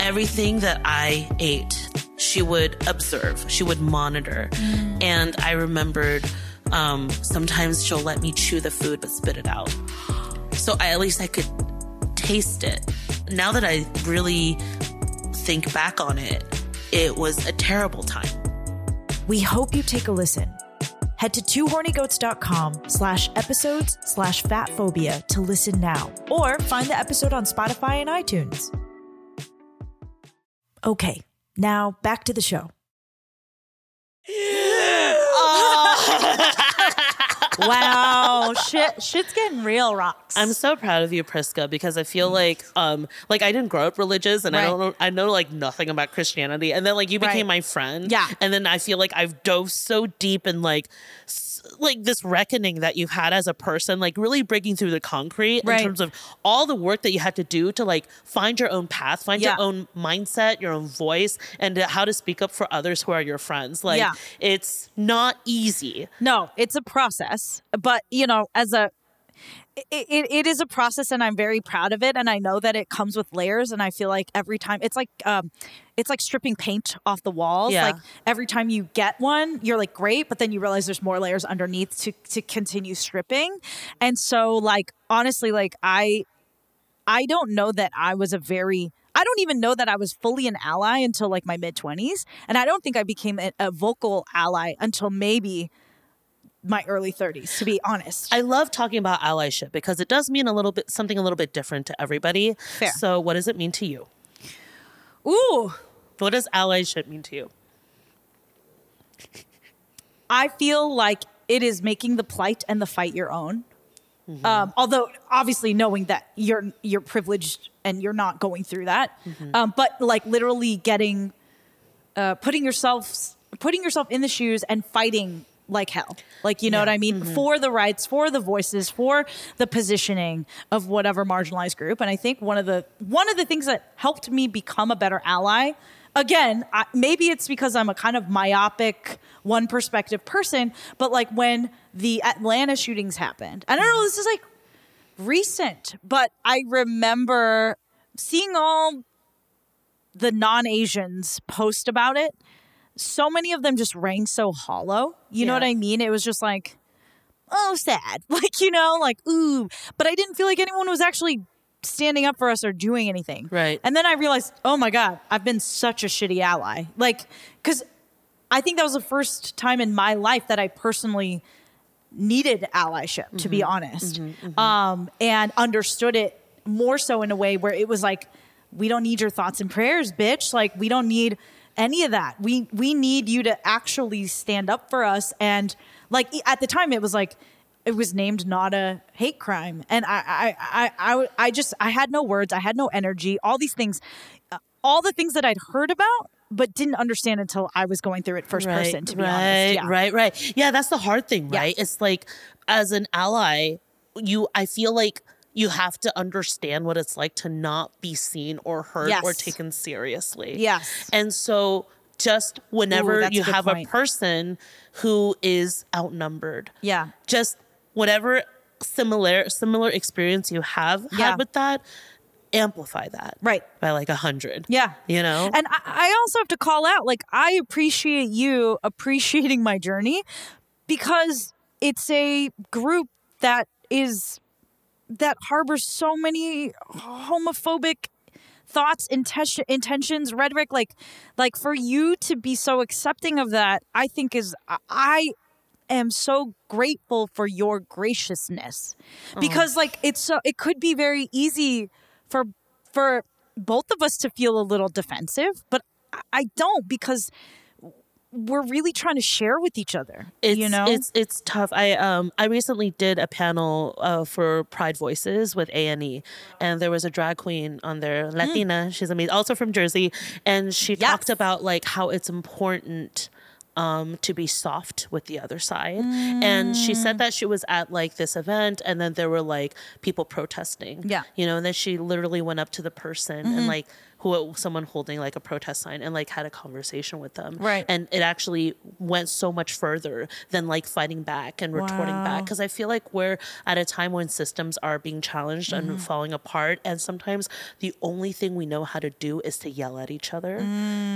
Everything that I ate, she would observe, she would monitor. Mm. And I remembered um, sometimes she'll let me chew the food but spit it out. So I, at least I could taste it. Now that I really think back on it, it was a terrible time. We hope you take a listen. Head to twohornygoats.com slash episodes slash fatphobia to listen now, or find the episode on Spotify and iTunes. Okay, now back to the show. Wow, shit, shit's getting real, Rox. I'm so proud of you, Priska, because I feel like, um, like I didn't grow up religious, and I don't know, I know like nothing about Christianity, and then like you became Right. my friend, Yeah. and then I feel like I've dove so deep in like, like this reckoning that you've had as a person, like really breaking through the concrete Right. in terms of all the work that you had to do to like find your own path, find Yeah. your own mindset, your own voice, and how to speak up for others who are your friends. Like, Yeah. it's not easy. No, it's a process, but you know, as a it, it, it is a process and I'm very proud of it and I know that it comes with layers and I feel like every time it's like um it's like stripping paint off the walls Yeah. like every time you get one you're like great but then you realize there's more layers underneath to to continue stripping and so like honestly like I I don't know that I was a very I don't even know that I was fully an ally until like my mid 20s and I don't think I became a, a vocal ally until maybe my early 30s to be honest. I love talking about allyship because it does mean a little bit something a little bit different to everybody. Fair. So, what does it mean to you? Ooh, What does allyship mean to you? I feel like it is making the plight and the fight your own. Mm-hmm. Um, although obviously knowing that you're you're privileged and you're not going through that, Mm-hmm. um, but like literally getting, uh, putting yourself putting yourself in the shoes and fighting like hell. Like you know what I mean Mm-hmm. for the rights, for the voices, for the positioning of whatever marginalized group. And I think one of the one of the things that helped me become a better ally. Again, I, maybe it's because I'm a kind of myopic, one perspective person, but like when the Atlanta shootings happened, I don't know, this is like recent, but I remember seeing all the non Asians post about it. So many of them just rang so hollow. You know what I mean? It was just like, oh, sad. Like, you know, like, ooh. But I didn't feel like anyone was actually standing up for us or doing anything. Right. And then I realized, oh my God, I've been such a shitty ally. Like, because I think that was the first time in my life that I personally needed allyship, to be mm-hmm. honest, mm-hmm. Mm-hmm. Um, and understood it more so in a way where it was like, we don't need your thoughts and prayers, bitch. Like, we don't need any of that. We we need you to actually stand up for us. And like at the time, it was like it was named not a hate crime, and I I I I, I just I had no words, I had no energy, all these things, uh, all the things that I'd heard about. But didn't understand until I was going through it first person. To be right, honest, yeah. right, right. Yeah, that's the hard thing, Yeah. right? It's like as an ally, you I feel like you have to understand what it's like to not be seen or heard or taken seriously. Yes. And so just whenever a you good have point. a person who is outnumbered, Yeah. just whatever similar similar experience you have Yeah. had with that, amplify that. Right. By like a hundred. Yeah. You know? And I, I also have to call out, like, I appreciate you appreciating my journey because it's a group that is that harbors so many homophobic thoughts intention, intentions rhetoric like like for you to be so accepting of that i think is i am so grateful for your graciousness Uh-huh. because like it's so it could be very easy for for both of us to feel a little defensive, but I don't because we're really trying to share with each other. it's, you know, it's it's tough. I um I recently did a panel uh, for Pride Voices with A and E, and there was a drag queen on there, Latina. She's amazing, also from Jersey, and she. Yes. talked about like how it's important. Um, to be soft with the other side. And she said that she was at like this event and then there were like people protesting. Yeah. Mm-hmm. You know, and then she literally went up to the person and like who someone holding like a protest sign and like had a conversation with them. Right. And it actually went so much further than like fighting back and retorting back because I feel like we're at a time when systems are being challenged Mm-hmm. and falling apart and sometimes the only thing we know how to do is to yell at each other.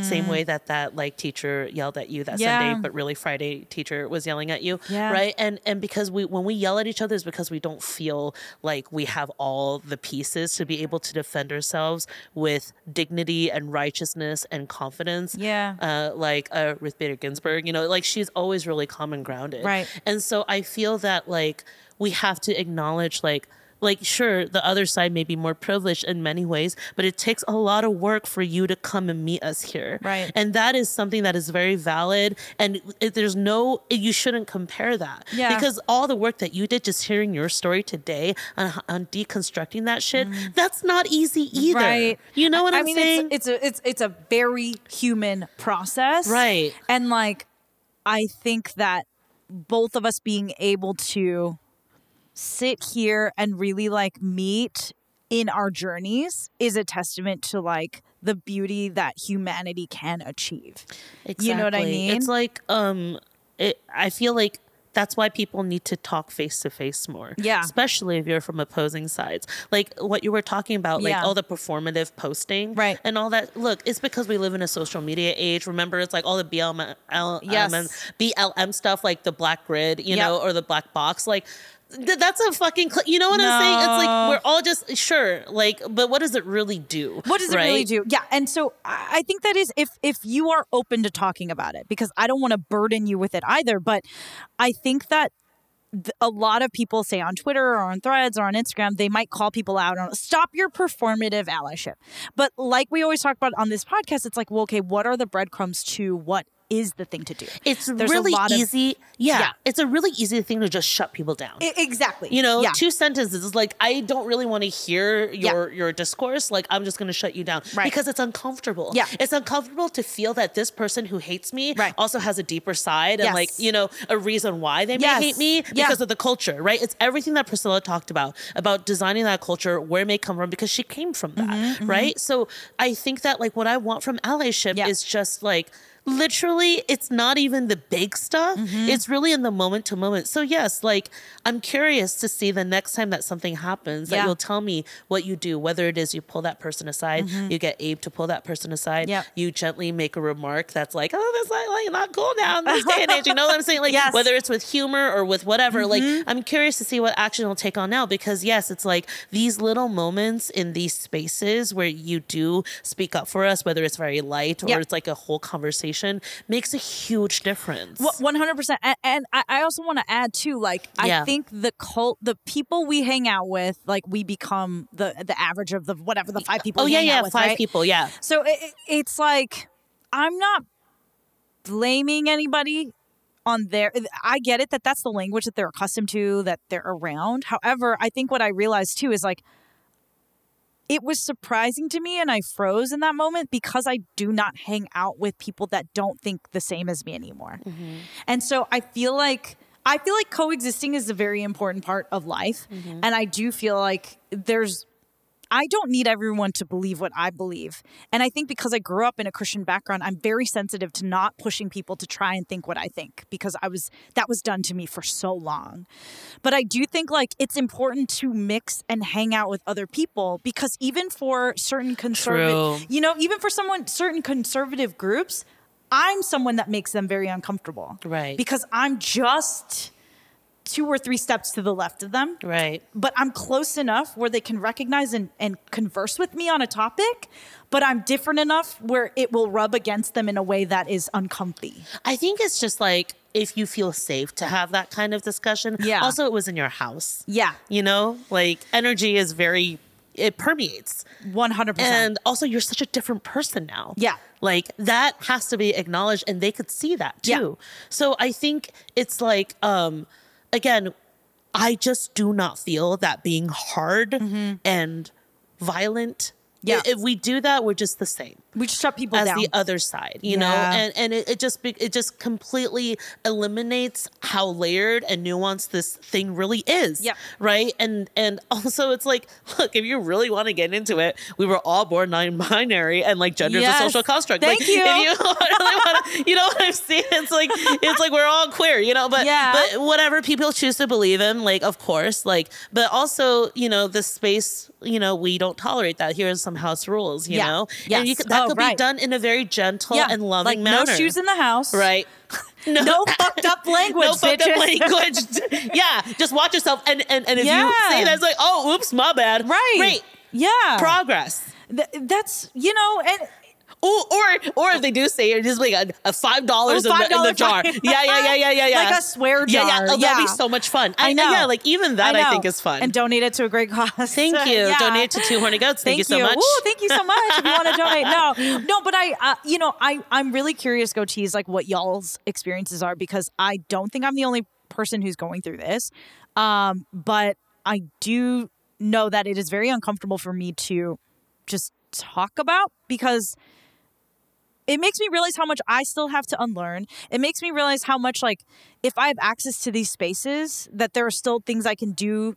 Same way that that like teacher yelled at you that Mm. Yeah. Sunday but really Friday teacher was yelling at you, Yeah. right? And and because we when we yell at each other is because we don't feel like we have all the pieces to be able to defend ourselves with dignity and righteousness and confidence Yeah. uh, like uh, Ruth Bader Ginsburg, you know, like she's always really calm and grounded. Right. And so I feel that like we have to acknowledge like like sure the other side may be more privileged in many ways but it takes a lot of work for you to come and meet us here Right. and that is something that is very valid and it, there's no you shouldn't compare that Yeah. because all the work that you did just hearing your story today on, on deconstructing that shit that's not easy either Mm. Right. you know what I i'm mean, saying it's it's a it's it's a very human process, Right. And like, I think that both of us being able to sit here and really like meet in our journeys is a testament to like the beauty that humanity can achieve. You know what I mean? It's like um it I feel like that's why people need to talk face to face more. Yeah. Especially if you're from opposing sides. Like what you were talking about, like Yeah. all the performative posting. Right. And all that. Look, it's because we live in a social media age. Remember, it's like all the BLM, L- Yes. um, BLM stuff, like the black grid, you Yep. know, or the black box. Like, th- that's a fucking, cl- you know what I'm saying? It's like we're all just, sure, like, but what does it really do? What does it really do? Yeah, and so I I think that is if if you are open to talking about it, because I don't want to burden you with it either. But I think that a lot of people say on Twitter or on Threads or on Instagram, they might call people out on stop your performative allyship. But like we always talk about on this podcast, it's like, well, okay, what are the breadcrumbs to what is the thing to do? It's There's really lot of- easy. yeah, Yeah. It's a really easy thing to just shut people down. I- exactly. you know, yeah. two sentences is like I don't really want to hear Yeah. your your discourse. Like I'm just going to shut you down Right. because it's uncomfortable. Yeah. it's uncomfortable to feel that this person who hates me Right. also has a deeper side and Yes. like you know a reason why they may Yes. hate me because of the culture. Right? It's everything that Priscilla talked about about designing that culture, where it may come from because she came from that. Mm-hmm, Right? So I think that like what I want from allyship is just like literally it's not even the big stuff Mm-hmm. it's really in the moment to moment so yes like i'm curious to see the next time that something happens that you'll tell me what you do whether it is you pull that person aside you get abe to pull that person aside Mm-hmm. Yep. you gently make a remark that's like oh that's like, like not cool now in this day and age you know what i'm saying like Yes. whether it's with humor or with whatever like Mm-hmm. i'm curious to see what action will take on now because yes it's like these little moments in these spaces where you do speak up for us whether it's very light or Yep. it's like a whole conversation makes a huge difference One hundred percent, and I also want to add too. Like Yeah. I think the cult, the people we hang out with, like we become the the average of the whatever the five people. oh we yeah hang yeah out with, five right? people yeah So it, it- it's like I'm not blaming anybody on their. I get it that that's the language that they're accustomed to, that they're around. However, I think what I realized too is like it was surprising to me and I froze in that moment because I do not hang out with people that don't think the same as me anymore. Mm-hmm. And so I feel like I feel like coexisting is a very important part of life mm-hmm. and I do feel like there's I don't need everyone to believe what I believe. And I think because I grew up in a Christian background, I'm very sensitive to not pushing people to try and think what I think because I was that was done to me for so long. But I do think like it's important to mix and hang out with other people because even for certain conservative, True. you know, even for someone certain conservative groups, I'm someone that makes them very uncomfortable. Right. Because I'm just two or three steps to the left of them. Right. But I'm close enough where they can recognize and, and converse with me on a topic, but I'm different enough where it will rub against them in a way that is uncomfy. I think it's just like if you feel safe to have that kind of discussion. Yeah. Also, it was in your house. Yeah. You know, like energy is very, it permeates. 100%. And also, you're such a different person now. Yeah. Like that has to be acknowledged, and they could see that too. Yeah. So I think it's like, um, again, I just do not feel that being hard and violent. Mm-hmm. Yeah. If we do that, we're just the same we just shut people as down. the other side, you know, and and it, it just it just completely eliminates how layered and nuanced this thing really is, yeah right? And and also it's like, look, if you really want to get into it, we were all born non-binary, and like gender is Yes. a social construct. Thank like, you. If you really want to, you know what I'm saying? It's like it's like we're all queer, you know. But Yeah. but whatever people choose to believe in, like of course, like but also you know the space, you know, we don't tolerate that. here Here's some house rules, you Yeah. know, you Yes. That Oh, could right. be done in a very gentle yeah. and loving like manner. no shoes in the house. right. No fucked up language, no fucked up language. yeah, just watch yourself, and and, and if Yeah. you say that, it's like, oh, oops, my bad. Right. Great. Yeah. Progress. Th- that's, you know, and Or, or, or if they do say it, just like a, a five dollars Oh, in, the, in the jar. Yeah, yeah, yeah, yeah, yeah, yeah. Like a swear jar. Yeah, yeah. Oh, that'd be so much fun. I And- know. Yeah, like even that I, know. think is fun. And donate it to a great cause. Thank you. Yeah. Donate to Two Horny Goats. Thank, you so much. Ooh, thank you so much. if you want to donate, no, no, but I, uh, you know, I, I'm really curious, goatees, like what y'all's experiences are because I don't think I'm the only person who's going through this. Um, but I do know that it is very uncomfortable for me to just talk about because it makes me realize how much I still have to unlearn. It makes me realize how much like if I have access to these spaces that there are still things I can do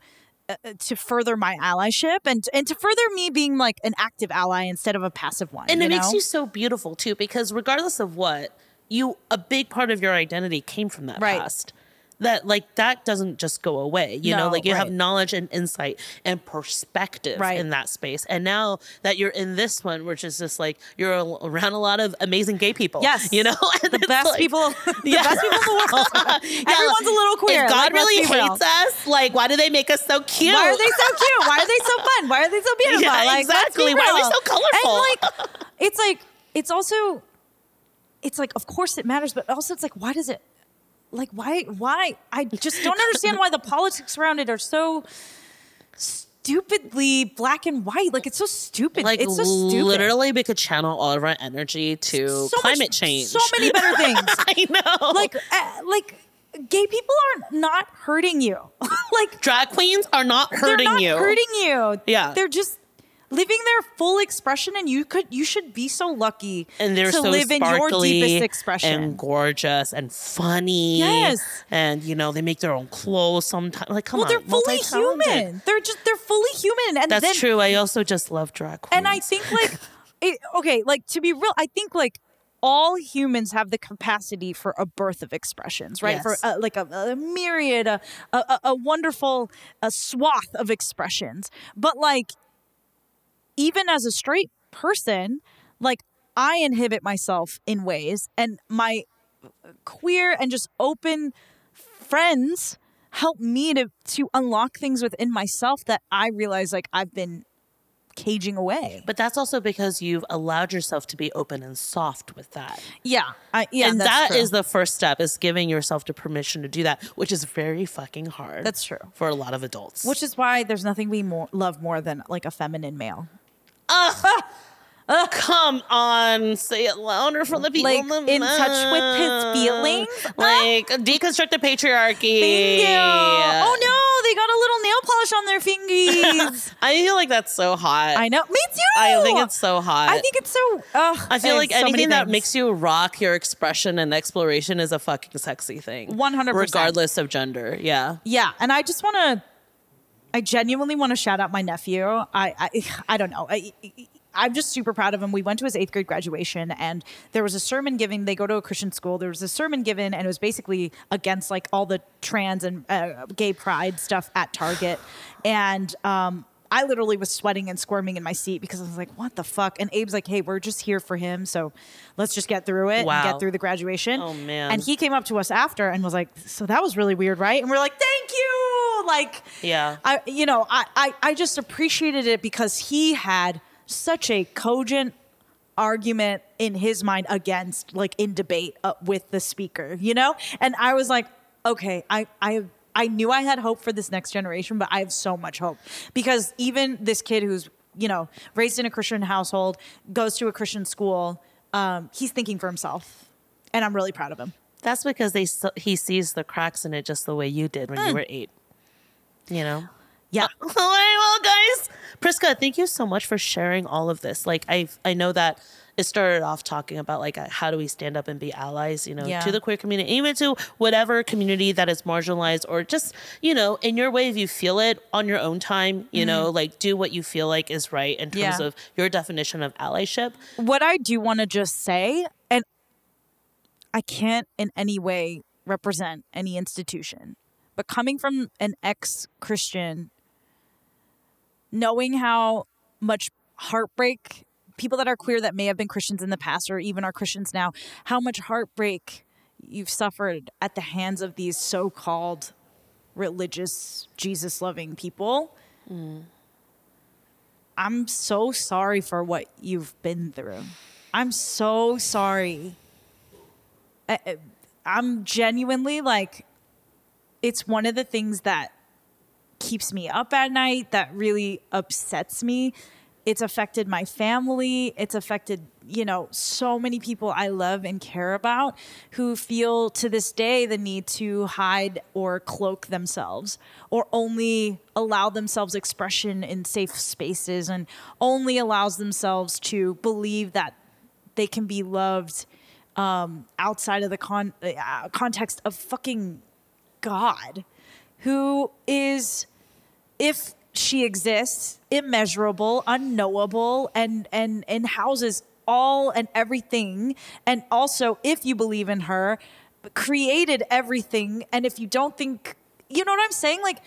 uh, to further my allyship and and to further me being like an active ally instead of a passive one. and it makes you so beautiful too because regardless of what you a big part of your identity came from that Right. past that like that doesn't just go away you know like you have knowledge and insight and perspective Right. in that space and now that you're in this one which is just like you're around a lot of amazing gay people Yes. you know And the best like- people, the Yeah. best people in the world. Yeah, Everyone's a little queer. if god like, really hates us like why do they make us so cute Why are they so cute? Why are they so fun? Why are they so beautiful? Yeah, like, let's be exactly. Why are they so colorful? And like, it's like, it's also, it's like, of course it matters, but also it's like, why does it, like, why, why? I just don't understand why the politics around it are so stupidly black and white. Like, it's so stupid. like it's so stupid. literally we could channel all of our energy to So much- climate change So many better things. i know like, uh, like, gay people are not hurting you. like, drag queens are not hurting they're not you. hurting you. Yeah. they're just living their full expression, and you could, you should be so lucky and they're to so live in your deepest expression. and gorgeous and funny. Yes. and you know they make their own clothes sometimes. Like, come well, on, they're fully human. They're just they're fully human, and That's then, true. I also just love drag queens. And I think like, it, okay, like to be real, I think like all humans have the capacity for a birth of expressions, right? For Yes. uh, like a, a myriad, a, a, a wonderful a swath of expressions. But like, even as a straight person, like I inhibit myself in ways, and my uh, queer and just open friends help me to to unlock things within myself that I realize like I've been caging away. but that's also because you've allowed yourself to be open and soft with that. Yeah, I, yeah, and that true. is the first step is giving yourself the permission to do that, which is very fucking hard. That's true. for a lot of adults. which is why there's nothing we more love more than like a feminine male. Come on, say it louder for the people Like, in the in touch with his feelings? Like deconstruct the patriarchy. Thank you. Oh no, they got a little nail polish on their fingers. I feel like that's so hot. I know. Me too. I think it's so hot. I think it's so. Uh, I feel like anything that makes you rock your expression and exploration is a fucking sexy thing. 100%. Regardless of gender. Yeah. Yeah, and I just want to. I genuinely want to shout out my nephew. I I, I don't know. I, I'm just super proud of him. We went to his eighth grade graduation, and there was a sermon given. They go to a Christian school. There was a sermon given, and it was basically against like all the trans and uh, gay pride stuff at Target. And um, I literally was sweating and squirming in my seat because I was like, what the fuck? And Abe's like, hey, we're just here for him. So let's just get through it and get through the graduation. Oh, man. And he came up to us after and was like, so that was really weird, right? And we're like, thank you. Like, Yeah. I, you know, I, I, I just appreciated it because he had such a cogent argument in his mind against, like in debate uh, with the speaker, you know? And I was like, okay, I, I, I knew I had hope for this next generation, but I have so much hope because even this kid who's, you know, raised in a Christian household, goes to a Christian school, um, he's thinking for himself. And I'm really proud of him. That's because they he sees the cracks in it just the way you did when Mm. you were eight. You know. Yeah. All right, well, guys, Priska, thank you so much for sharing all of this. Like, I I know that it started off talking about like uh, how do we stand up and be allies, you know, Yeah. to the queer community, even to whatever community that is marginalized, or just you know, in your way, if you feel it on your own time, you know, like do what you feel like is right in terms Mm-hmm. Yeah. of your definition of allyship. what I do want to just say, and I can't in any way represent any institution, but coming from an ex Christian, knowing how much heartbreak people that are queer that may have been Christians in the past or even are Christians now, how much heartbreak you've suffered at the hands of these so called religious, Jesus loving people. Mm. I'm so sorry for what you've been through. I'm so sorry. I- I'm genuinely like, it's one of the things that keeps me up at night, that really upsets me. It's affected my family. It's affected, you know, so many people I love and care about who feel to this day the need to hide or cloak themselves or only allow themselves expression in safe spaces and only allows themselves to believe that they can be loved um, outside of the con- uh, context of fucking God, who is, if she exists, immeasurable, unknowable, and and and houses all and everything, and also, if you believe in her, created everything, and if you don't think, you know what I'm saying, like.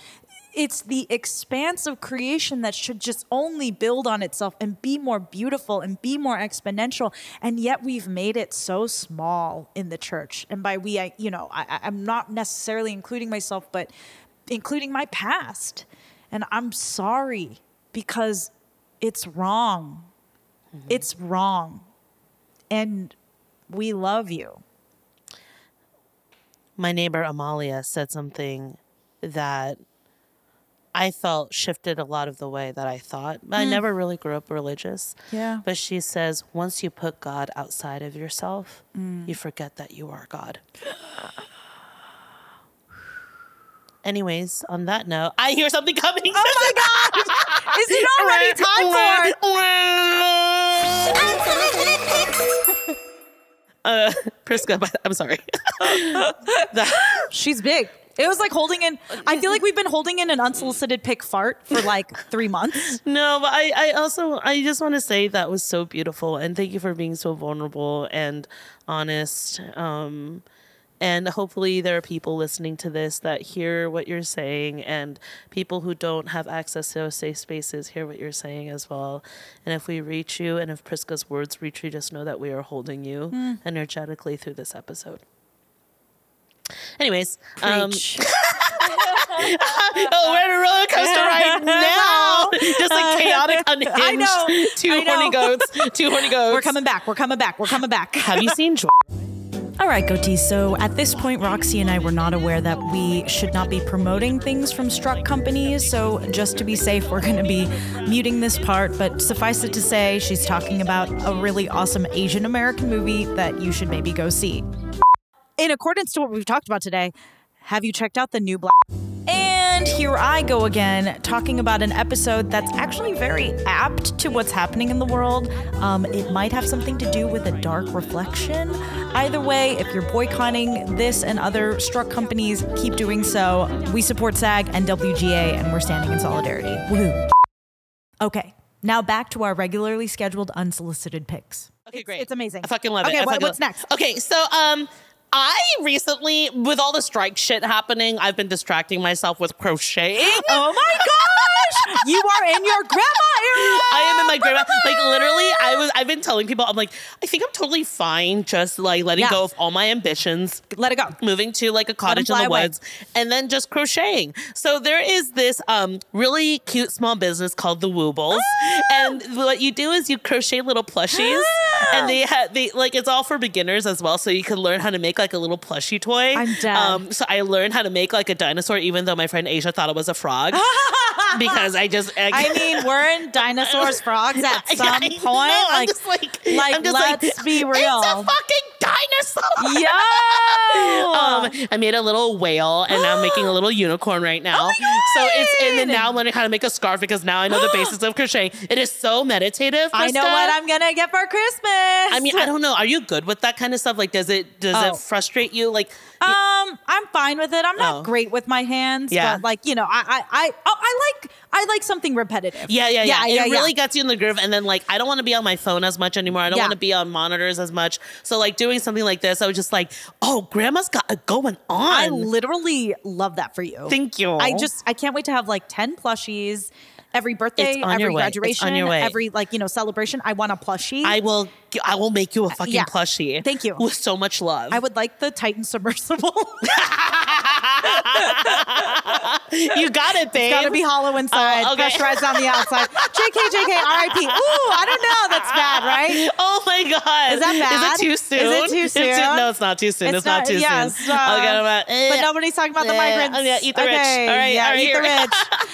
It's the expanse of creation that should just only build on itself and be more beautiful and be more exponential. And yet we've made it so small in the church. And by we, I, you know, I, I'm not necessarily including myself, but including my past. And I'm sorry because it's wrong. Mm-hmm. It's wrong. And we love you. my neighbor Amalia said something that I felt shifted a lot of the way that I thought. I mm. never really grew up religious. Yeah. But she says once you put God outside of yourself, mm. you forget that you are God. Anyways, on that note, I hear something coming. Oh my god! Is it already time for? uh, Priska, but I'm sorry. She's big. It was like holding in. I feel like we've been holding in an unsolicited pick fart for like three months. No, but I, I also I just want to say that was so beautiful and thank you for being so vulnerable and honest. Um and hopefully there are people listening to this that hear what you're saying and people who don't have access to those safe spaces hear what you're saying as well. And if we reach you and if Priska's words reach you, just know that we are holding you energetically through this episode. Anyways, um, oh, we're in a roller coaster right now. Just like chaotic, unhinged. I know, Two I know. horny goats. Two horny goats. We're coming back. We're coming back. We're coming back. Have you seen Joy? All right, goatees. So at this point, Roxy and I were not aware that we should not be promoting things from struck companies. So just to be safe, we're going to be muting this part. But suffice it to say, she's talking about a really awesome Asian American movie that you should maybe go see. In accordance to what we've talked about today, have you checked out the new Black? And here I go again, talking about an episode that's actually very apt to what's happening in the world. Um, it might have something to do with a dark reflection. Either way, if you're boycotting this and other struck companies, keep doing so. We support SAG and WGA, and we're standing in solidarity. Woohoo. Okay, now back to our regularly scheduled unsolicited picks. Okay, It's- great. it's amazing. I fucking love Okay, it. I what- what's next? Okay, so um, I recently, with all the strike shit happening, I've been distracting myself with crocheting. Oh my gosh! you are in your grandma era. I am in my grandma. Like literally, I was. I've been telling people. I'm like, I think I'm totally fine, just like letting Yeah. go of all my ambitions, Let it go. moving to like a cottage in the away. woods, and then just crocheting. So there is this um really cute small business called the Woobles, Ah! and what you do is you crochet little plushies, and they have they like it's all for beginners as well, so you can learn how to make like a little plushie toy. I'm dead. Um, so I learned how to make like a dinosaur, even though my friend Asia thought it was a frog, because I just I mean, weren't dinosaurs frogs at some I point? know, I'm like, just like, like, let's like, be real. It's a fucking dinosaur. yo! Um, I made a little whale, and now I'm making a little unicorn right now. so it's and then now I'm learning how to make a scarf because now I know the basics of crocheting. It is so meditative. I know what I'm gonna get for Christmas. I mean, I don't know. Are you good with that kind of stuff? Like, does it does Oh. it frustrate you? Like, Um, I'm fine with it. I'm not Oh. great with my hands, Yeah. but like you know, I I I oh, I like I like something repetitive. Yeah, yeah, yeah. yeah, it yeah. really gets you in the groove. And then, like, I don't want to be on my phone as much anymore. I don't Yeah. want to be on monitors as much. So, like, doing something like this, I was just like, oh, grandma's got it going on. I literally love that for you. Thank you. I just I can't wait to have like ten plushies. Every birthday, every your way. It's on graduation, your way. every like you know celebration, I want a plushie. I will. I will make you a fucking Yeah. plushie. Thank you. With so much love. I would like the Titan submersible. you got it, babe. Gotta be hollow inside, Oh, okay. pressurized on the outside. JK, JK, RIP. Ooh, I don't know. That's bad, right? Oh my god! Is that bad? Is it too soon? Is soon? it too It's soon? no, it's not too soon. It's, It's not, not- too soon. uh, okay, I'm eh. But nobody's talking about the Eh, migrants. oh, yeah, eat the rich. All right, yeah, all right, eat the here.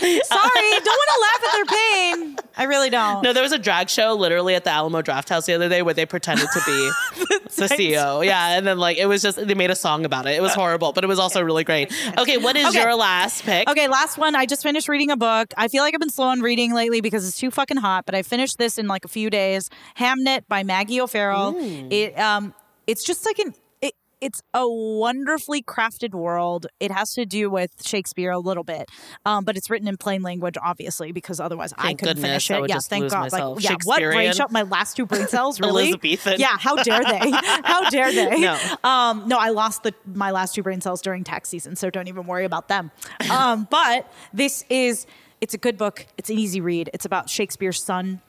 rich. Sorry, don't want to laugh at their pain. I really don't. No, there was a drag show literally at the Alamo Drafthouse the other day where they pretended to be the CEO. Yeah, and then like it was just they made a song about it. It was horrible, but it was also really great. Okay, what is Okay. your last pick? Okay, last one. I just finished reading a book. I feel like I've been slow on reading lately because it's too fucking hot, but I finished this in like a few days. Hamnet by Maggie O'Farrell. It um it's just like an it's a wonderfully crafted world. It has to do with Shakespeare a little bit, um, but it's written in plain language, obviously, because otherwise I couldn't goodness, finish I it. yeah, just thank God. myself. Like, yeah, what brain shot? My last two brain cells, really? Elizabethan. Yeah, how dare they? how dare they? No. Um, no, I lost the my last two brain cells during tax season, so don't even worry about them. Um, but this is it's a good book. It's an easy read. It's about Shakespeare's son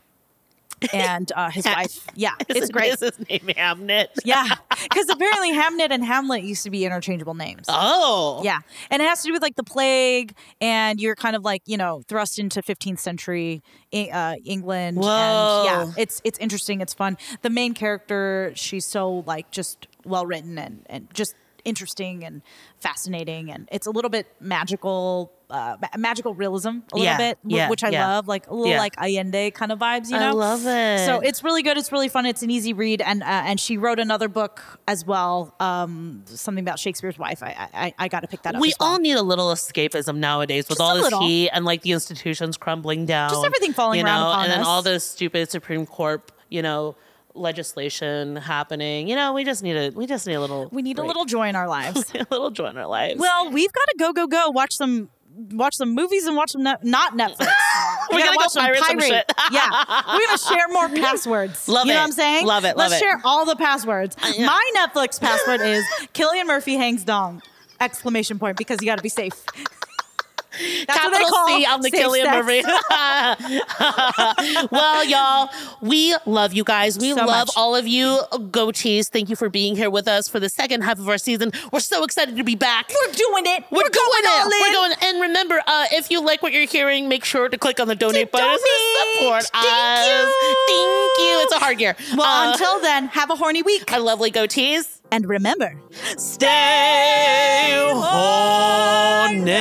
and uh, his wife. Yeah, it's Is- great. Is his name Hamnet? Yeah, because apparently Hamnet and Hamlet used to be interchangeable names. Oh. Yeah, and it has to do with like the plague, and you're kind of like you know thrust into 15th century E- uh, England. Whoa. And yeah, it's it's interesting. It's fun. The main character, she's so like just well written and and just interesting and fascinating, and it's a little bit magical. Uh, ma- magical realism a little Yeah, bit, yeah, which I yeah. love, like a little Yeah. like Allende kind of vibes, you know. I love it. So it's really good. It's really fun. It's an easy read, and uh, and she wrote another book as well, um, something about Shakespeare's wife. I I, I got to pick that up. We as well. all need a little escapism nowadays with Just all a this little. heat and like the institutions crumbling down. Just everything falling you around know, upon and then us. all this stupid Supreme Court, you know, legislation happening. You know, we just need a we just need a little we need a little joy in our lives. a little joy in our lives. well, we've got to go go go watch some watch some movies and watch some ne- not Netflix. We gotta gotta go pirate some shit. yeah, we're gonna share more passwords. Love it. you know what I'm saying? Love it, love Let's it. share all the passwords. Uh, My Netflix password is Cillian Murphy hangs dong! Exclamation point because you got to be safe. That's Capital C on the Cillian. Murphy. well, y'all, we love you guys. We So love much. all of you. Goatees, thank you for being here with us for the second half of our season. We're so excited to be back. We're doing it. We're, going all it. We're in. going. And remember, uh, if you like what you're hearing, make sure to click on the donate button to donate. support Thank us. you. Thank you. It's a hard year. Well, Uh, until then, have a horny week. our lovely goatees. And remember, Stay horny.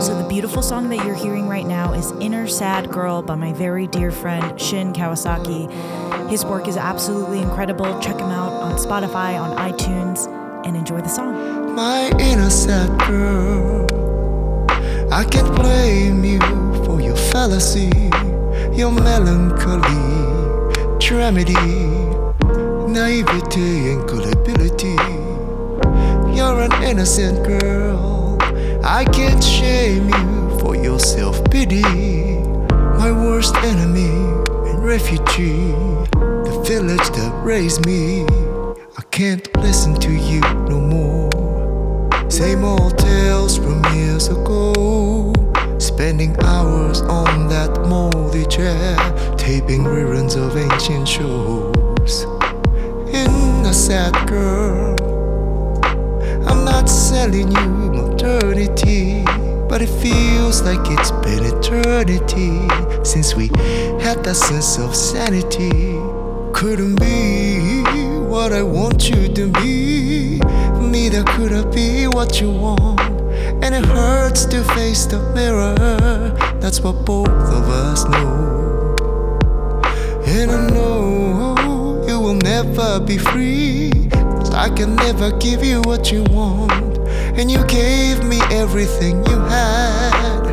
So, the beautiful song that you're hearing right now is Inner Sad Girl by my very dear friend Shin Kawasaki. His work is absolutely incredible. Check him out on Spotify, on iTunes, and enjoy the song. my inner sad girl. I can't blame you for your fallacy, your melancholy, dramedy, naivety, and gullibility. You're an innocent girl. I can't shame you for your self pity. My worst enemy and refugee, the village that raised me. I can't listen to you no more. Same old tales from years ago. Spending hours on that moldy chair, taping reruns of ancient shows. In a sad girl, I'm not selling you modernity, but it feels like it's been eternity since we had that sense of sanity. Couldn't be what I want you to be, neither could I be what you want. And it hurts to face the mirror, that's what both of us know. And I know you will never be free. 'cause I can never give you what you want. And you gave me everything you had.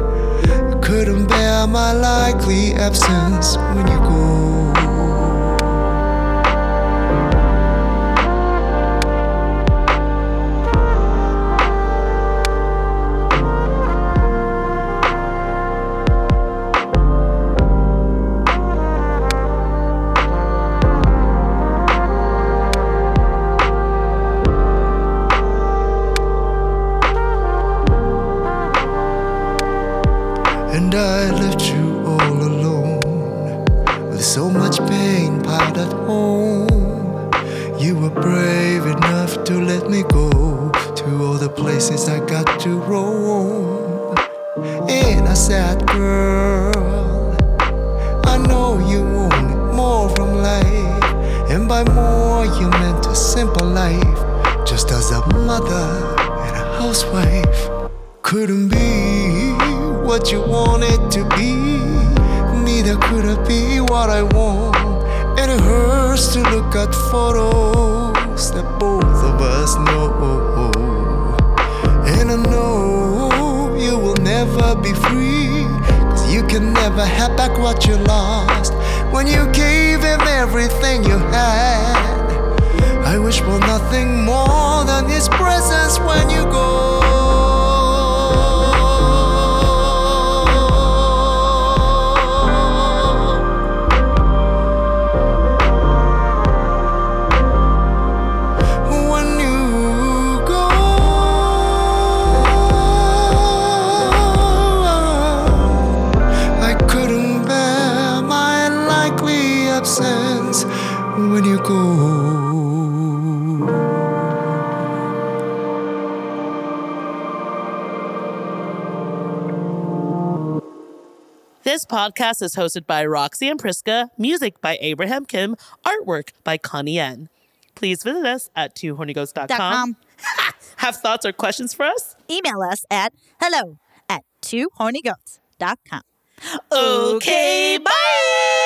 I couldn't bear my likely absence when you go. Podcast is hosted by Roxy and Priska, music by Abraham Kim, artwork by Connie N. Please visit us at twohornyghosts.com. Have thoughts or questions for us? Email us at hello at twohornygoats.com. Okay, bye.